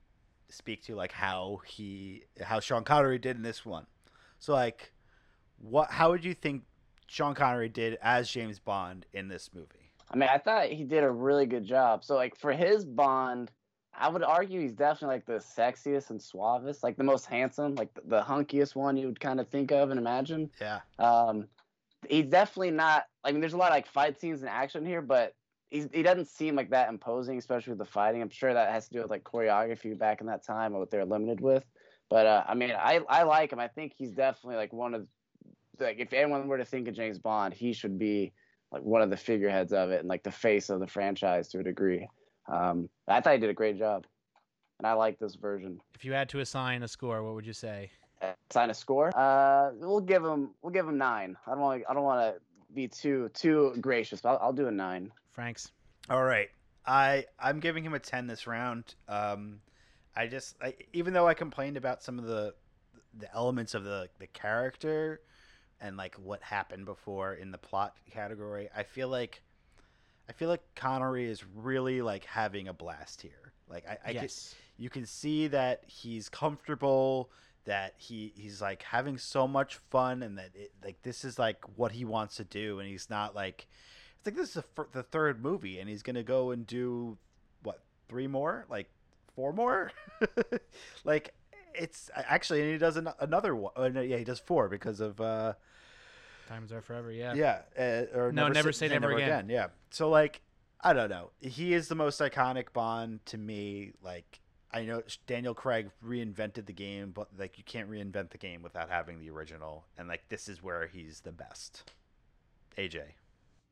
speak to like how he how Sean Connery did in this one. So like, what how would you think Sean Connery did as James Bond in this movie? I mean, I thought he did a really good job. So, like, for his Bond, I would argue he's definitely like the sexiest and suavest, like the most handsome, like the, the hunkiest one you would kind of think of and imagine. Yeah. Um, he's definitely not. I mean, there's a lot of like fight scenes and action here, but he's, he doesn't seem like that imposing, especially with the fighting. I'm sure that has to do with like choreography back in that time and what they're limited with. But uh, I mean, I I like him. I think he's definitely like one of like if anyone were to think of James Bond, he should be like one of the figureheads of it and like the face of the franchise to a degree. Um, I thought he did a great job, and I like this version. If you had to assign a score, what would you say? Assign a score. Uh, we'll give him we'll give him nine. I don't want I don't want to be too too gracious, but I'll, I'll do a nine. Franks. All right. I I'm giving him a 10 this round. Um I just I, even though I complained about some of the the elements of the the character and like what happened before in the plot category, I feel like I feel like Connery is really like having a blast here. Like I, I can, yes. you can see that he's comfortable that he he's like having so much fun and that it, like this is like what he wants to do and he's not like it's like this is the, the third movie and he's gonna go and do what three more like four more like it's actually and he does an, another one oh, no, yeah he does four because of uh Diamonds are forever. Yeah. yeah, uh, or No, never say never again. Yeah. So like, I don't know. He is the most iconic Bond to me. Like, I know Daniel Craig reinvented the game, but like, you can't reinvent the game without having the original. And like, this is where he's the best. AJ.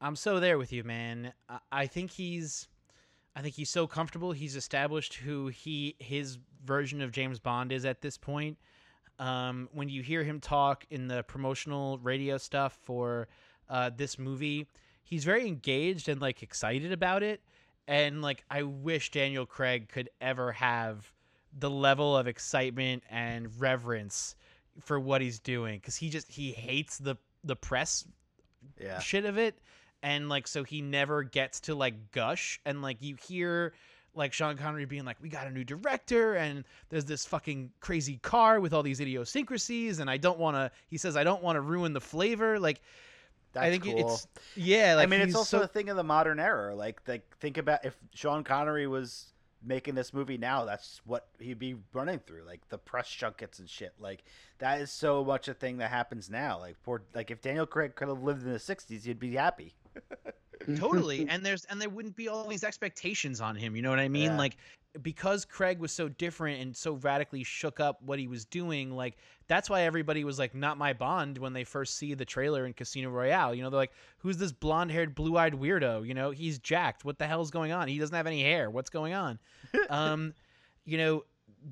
I'm so there with you, man. I think he's, I think he's so comfortable. He's established who he his version of James Bond is at this point. Um, when you hear him talk in the promotional radio stuff for uh, this movie, he's very engaged and like excited about it. And like, I wish Daniel Craig could ever have the level of excitement and reverence for what he's doing because he just he hates the the press Yeah. shit of it and like so he never gets to like gush and like you hear like Sean Connery being like we got a new director and there's this fucking crazy car with all these idiosyncrasies and I don't want to he says I don't want to ruin the flavor like That's I think cool. it's yeah like I mean, it's also so- a thing of the modern era. Like, like think about if Sean Connery was making this movie now, that's what he'd be running through, like the press junkets and shit. Like that is so much a thing that happens now. Like poor, like if Daniel Craig could have lived in the '60s, he'd be happy. Totally. And there's and there wouldn't be all these expectations on him you know what i mean? Yeah. like because craig was so different and so radically shook up what he was doing like that's why everybody was like not my bond when they first see the trailer in casino royale you know they're like who's this blonde-haired blue-eyed weirdo? You know he's jacked. What the hell's going on? He doesn't have any hair. What's going on? Um you know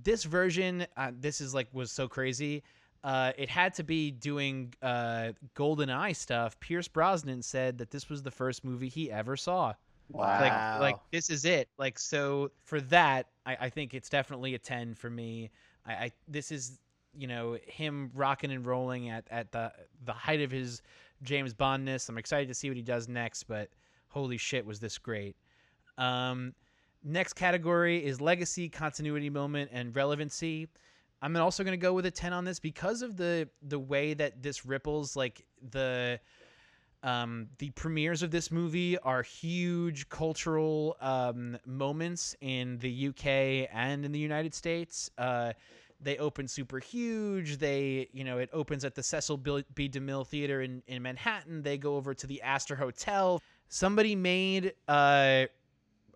this version uh, this is like was so crazy uh, it had to be doing uh, golden eye stuff pierce brosnan said that this was the first movie he ever saw Wow. like like this is it like so for that I, I think it's definitely a 10 for me I, I this is you know him rocking and rolling at at the the height of his James Bondness. I'm excited to see what he does next, but holy shit, was this great! Um, next category is legacy, continuity moment, and relevancy. I'm also going to go with a 10 on this because of the the way that this ripples like the um, the premieres of this movie are huge cultural um, moments in the UK and in the United States. Uh, they open super huge. They, you know, it opens at the Cecil B. DeMille Theater in, in Manhattan. They go over to the Astor Hotel. Somebody made uh,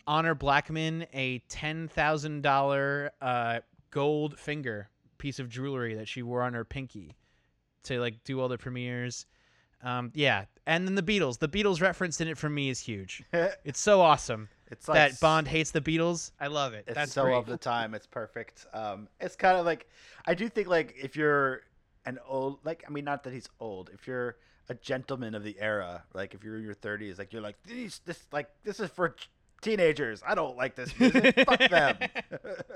Honor Blackman a $10,000 uh, gold finger piece of jewelry that she wore on her pinky to like do all the premieres. Um, yeah, and then the Beatles. The Beatles referenced in it for me is huge. it's so awesome it's like that Bond hates the Beatles. I love it. It's That's so great. of the time. It's perfect. Um, it's kind of like I do think like if you're an old like I mean not that he's old. If you're a gentleman of the era, like if you're in your 30s, like you're like these this like this is for teenagers. I don't like this music. Fuck them.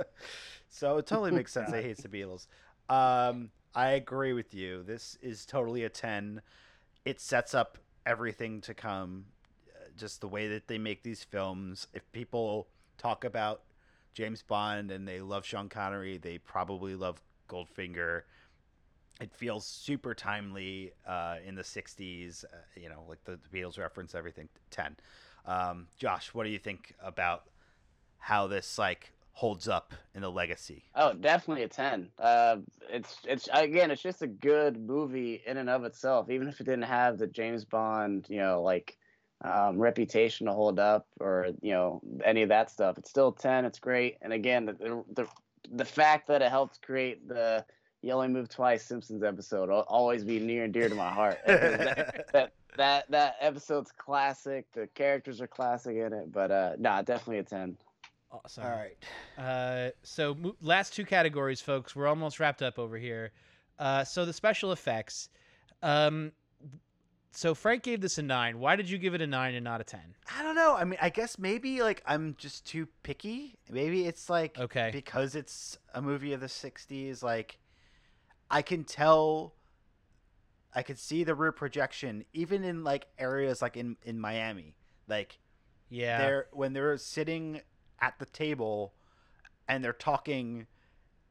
so it totally makes sense. He hates the Beatles. Um, I agree with you. This is totally a 10. It sets up everything to come. Uh, Just the way that they make these films. If people talk about James Bond and they love Sean Connery, they probably love Goldfinger. It feels super timely uh, in the 60s, uh, you know, like the, the Beatles reference, everything. 10. Um, Josh, what do you think about how this like holds up in the legacy? Oh, definitely a ten. Uh, it's it's again, it's just a good movie in and of itself. Even if it didn't have the James Bond, you know, like um, reputation to hold up, or you know, any of that stuff, it's still ten. It's great. And again, the the the fact that it helped create the "You Only Move Twice" Simpsons episode will always be near and dear to my heart. that that that episode's classic. The characters are classic in it, but uh, nah, definitely a ten. Awesome. All right. Uh, so mo- last two categories, folks. We're almost wrapped up over here. Uh, so the special effects. Um, so Frank gave this a nine. Why did you give it a nine and not a ten? I don't know. I mean, I guess maybe like I'm just too picky. Maybe it's like Okay. because it's a movie of the 60s like I can tell I could see the rear projection even in like areas like in in Miami. Like Yeah. they're when they're sitting at the table and they're talking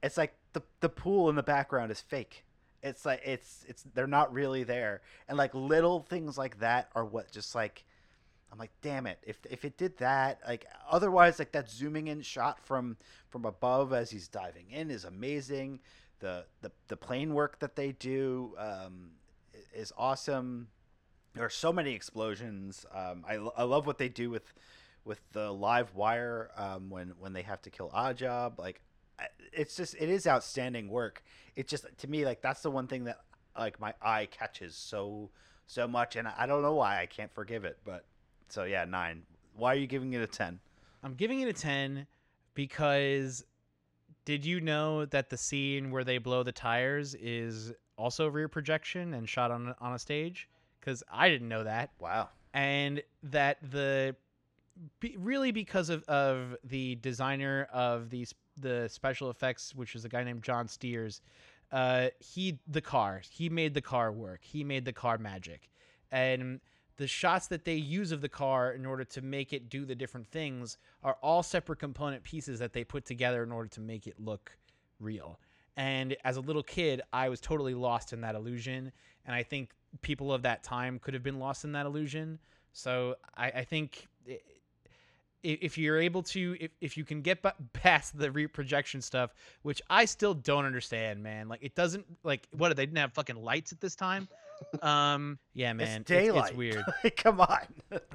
it's like the the pool in the background is fake it's like it's it's they're not really there and like little things like that are what just like i'm like damn it if if it did that like otherwise like that zooming in shot from from above as he's diving in is amazing the the, the plane work that they do um is awesome there are so many explosions um i, I love what they do with with the live wire um, when when they have to kill Oddjob. Like, it's just it is outstanding work. It just to me like that's the one thing that like my eye catches so so much, and I don't know why I can't forgive it. But so yeah, nine. Why are you giving it a ten? I'm giving it a 10 because did you know that the scene where they blow the tires is also rear projection and shot on on a stage? Cuz I didn't know that. Wow. And that the be, really because of, of the designer of these the special effects, which is a guy named John Stears, uh, he the car he made the car work. He made the car magic, and the shots that they use of the car in order to make it do the different things are all separate component pieces that they put together in order to make it look real. And as a little kid, I was totally lost in that illusion, and I think people of that time could have been lost in that illusion. So I, I think if you're able to, if, if you can get past the reprojection stuff, which I still don't understand, man. Like it doesn't like what they didn't have fucking lights at this time. Um, yeah, man, it's daylight. It's, weird. Come on.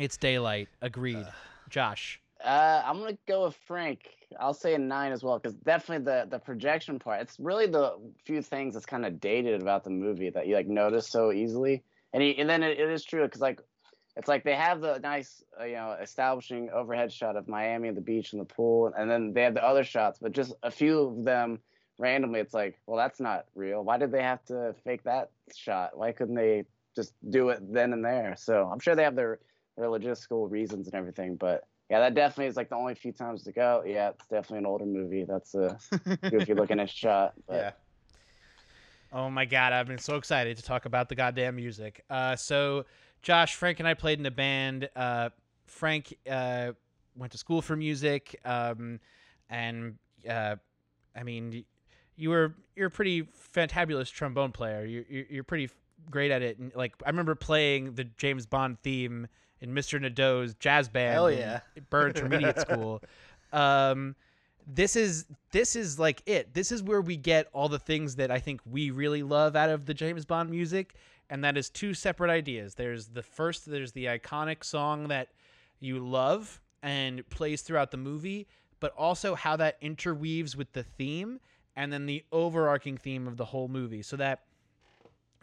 It's daylight. Agreed. Josh. Uh, I'm gonna go with Frank. I'll say a nine as well because definitely the the projection part. It's really the few things that's kind of dated about the movie that you like notice so easily. And he, and then it, it is true because like it's like they have the nice uh, you know establishing overhead shot of Miami and the beach and the pool, and then they have the other shots, but just a few of them randomly. It's like, well, that's not real. Why did they have to fake that shot? Why couldn't they just do it then and there? So I'm sure they have their their logistical reasons and everything, but yeah, that definitely is like the only few times to go. Yeah, it's definitely an older movie. That's a goofy looking at shot. But yeah. Oh my god, I've been so excited to talk about the goddamn music. Uh, so, Josh, Frank, and I played in a band. Uh, Frank uh, went to school for music, um, and uh, I mean, you were you're a pretty fantabulous trombone player. You, you you're pretty great at it. And like, I remember playing the James Bond theme in Mr. Nadeau's jazz band. Hell yeah. Bird Intermediate School. Um, this is this is like it. This is where we get all the things that I think we really love out of the James Bond music, and that is two separate ideas. There's the first, there's the iconic song that you love and plays throughout the movie, but also how that interweaves with the theme and then the overarching theme of the whole movie, so that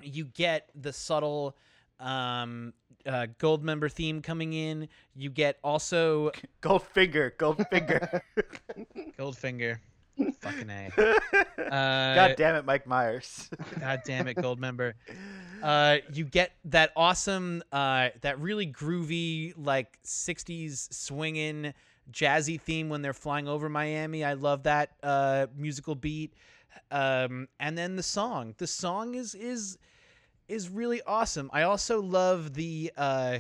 you get the subtle um uh Goldmember theme coming in you get also Goldfinger, Goldfinger. goldfinger fucking a uh God damn it, Mike Myers. God damn it, Goldmember. Uh, you get that awesome, uh, that really groovy, like '60s swinging, jazzy theme when they're flying over Miami. I love that uh, musical beat. Um, and then the song. The song is is is really awesome. I also love the. Uh,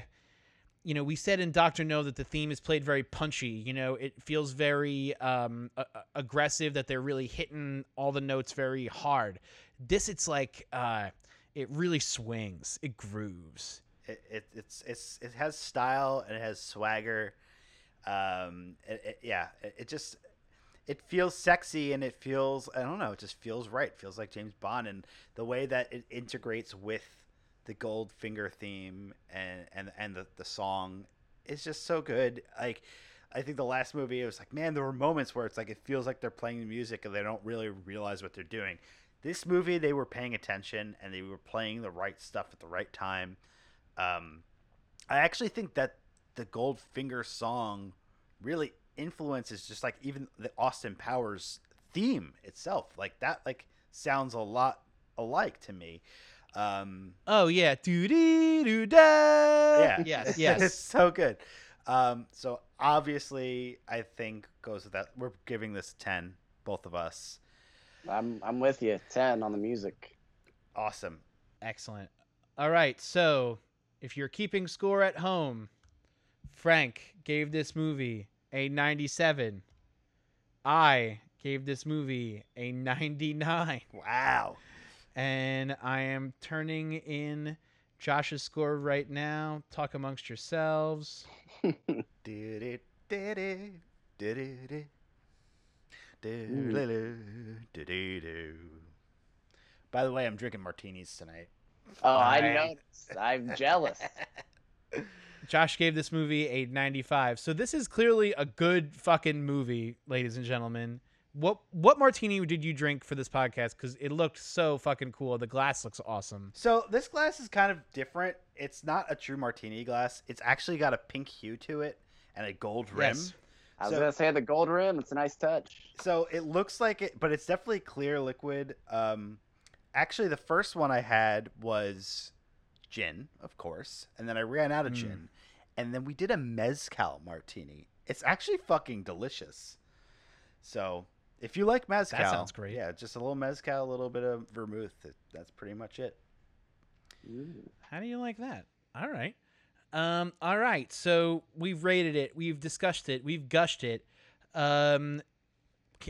you know, we said in Doctor No that the theme is played very punchy. You know, it feels very um, a- aggressive. That they're really hitting all the notes very hard. This, it's like uh, it really swings. It grooves. it, it it's it's it has style and it has swagger. Um, it, it- yeah, it just it feels sexy and it feels I don't know, it just feels right. It feels like James Bond and the way that it integrates with the Goldfinger theme and and and the the song is just so good. Like. I think the last movie, it was like, man, there were moments where it's like it feels like they're playing music and they don't really realize what they're doing. This movie, they were paying attention and they were playing the right stuff at the right time. Um, I actually think that the Goldfinger song really influences just like even the Austin Powers theme itself. Like that, like sounds a lot alike to me. Um, Oh yeah, doo dee doo da. yeah, Yes. it's Yes. so good. Um, so obviously, I think goes with that. We're giving this ten, both of us. I'm I'm with you. Ten on the music. Awesome. Excellent. All right. So, if you're keeping score at home, Frank gave this movie a 97. I gave this movie a 99. Wow. And I am turning in Josh's score right now. Talk amongst yourselves. Did it, did it, did it, did it. By the way, I'm drinking martinis tonight. Oh, I Nice. noticed. I'm jealous. Josh gave this movie a 95. So this is clearly a good fucking movie, ladies and gentlemen. What what martini did you drink for this podcast? Because it looked so fucking cool. The glass looks awesome. So this glass is kind of different. It's not a true martini glass. It's actually got a pink hue to it and a gold rim. Yes. I was So- gonna say the gold rim. It's a nice touch. So it looks like it, but it's definitely clear liquid. Um, actually, the first one I had was gin, of course, and then I ran out of Mm. gin, and then we did a mezcal martini. It's actually fucking delicious. So if you like mezcal, that sounds great. Yeah, just a little mezcal, a little bit of vermouth. That's pretty much it. Ooh. How do you like that? All right. Um, all right. So we've rated it. We've discussed it. We've gushed it. Um, c-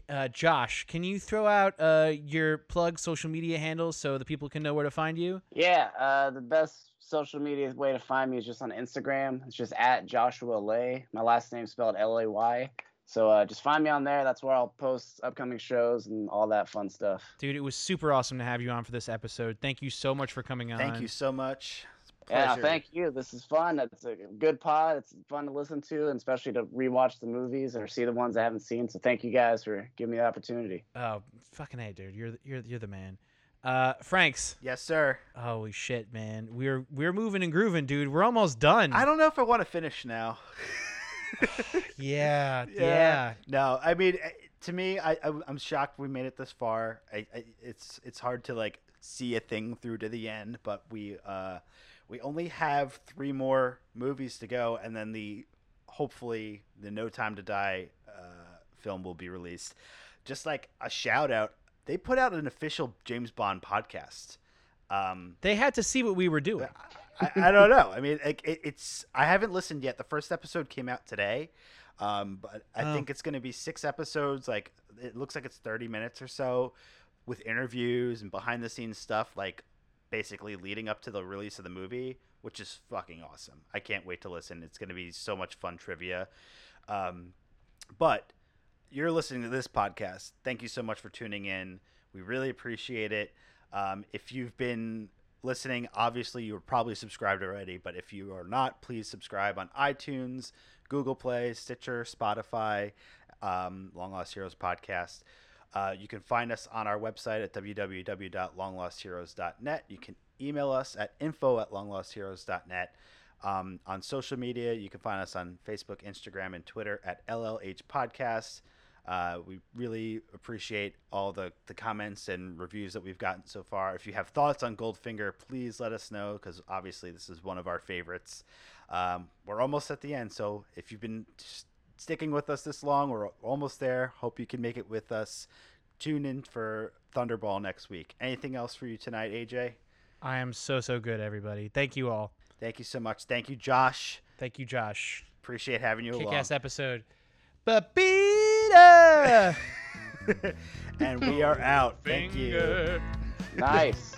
uh, Josh, can you throw out uh, your plug social media handles so the people can know where to find you? Yeah, uh, the best social media way to find me is just on Instagram. It's just at Joshua Lay. My last name spelled L A Y. So uh, just find me on there. That's where I'll post upcoming shows and all that fun stuff. Dude, it was super awesome to have you on for this episode. Thank you so much for coming on. Thank you so much. It's a Yeah, thank you. This is fun. It's a good pod. It's fun to listen to, and especially to rewatch the movies or see the ones I haven't seen. So thank you guys for giving me the opportunity. Oh, fucking hey, dude. You're the, you're you're the man. Uh, Franks. Yes, sir. Holy shit, man. We're we're moving and grooving, dude. We're almost done. I don't know if I want to finish now. Yeah, Yeah. yeah. No, I mean, eh, to me, I, I I'm shocked we made it this far. I, I it's it's hard to like see a thing through to the end, but we uh we only have three more movies to go, and then the hopefully the No Time to Die uh, film will be released. Just like a shout out, they put out an official James Bond podcast. Um, They had to see what we were doing. I, I don't know. I mean, it, it, it's I haven't listened yet. The first episode came out today, um, but I Oh. think it's going to be six episodes. Like it looks like it's thirty minutes or so, with interviews and behind the scenes stuff. Like basically leading up to the release of the movie, which is fucking awesome. I can't wait to listen. It's going to be so much fun trivia. Um, but you're listening to this podcast. Thank you so much for tuning in. We really appreciate it. Um, if you've been listening, obviously you are probably subscribed already, but if you are not, please subscribe on iTunes, Google Play, Stitcher, Spotify, um, Long Lost Heroes podcast. Uh, you can find us on our website at www.longlostheroes.net. You can email us at info at longlostheroes.net. Um, on social media, you can find us on Facebook, Instagram, and Twitter at LLH Podcasts. Uh, we really appreciate all the, the comments and reviews that we've gotten so far. If you have thoughts on Goldfinger, please let us know because obviously this is one of our favorites. Um, we're almost at the end, so if you've been sticking with us this long, we're almost there. Hope you can make it with us. Tune in for Thunderball next week. Anything else for you tonight, AJ? I am so so good, everybody. Thank you all. Thank you so much. Thank you, Josh. Thank you, Josh. Appreciate having you Kick along. ass episode. Babita! and we are out. Thank you. Nice.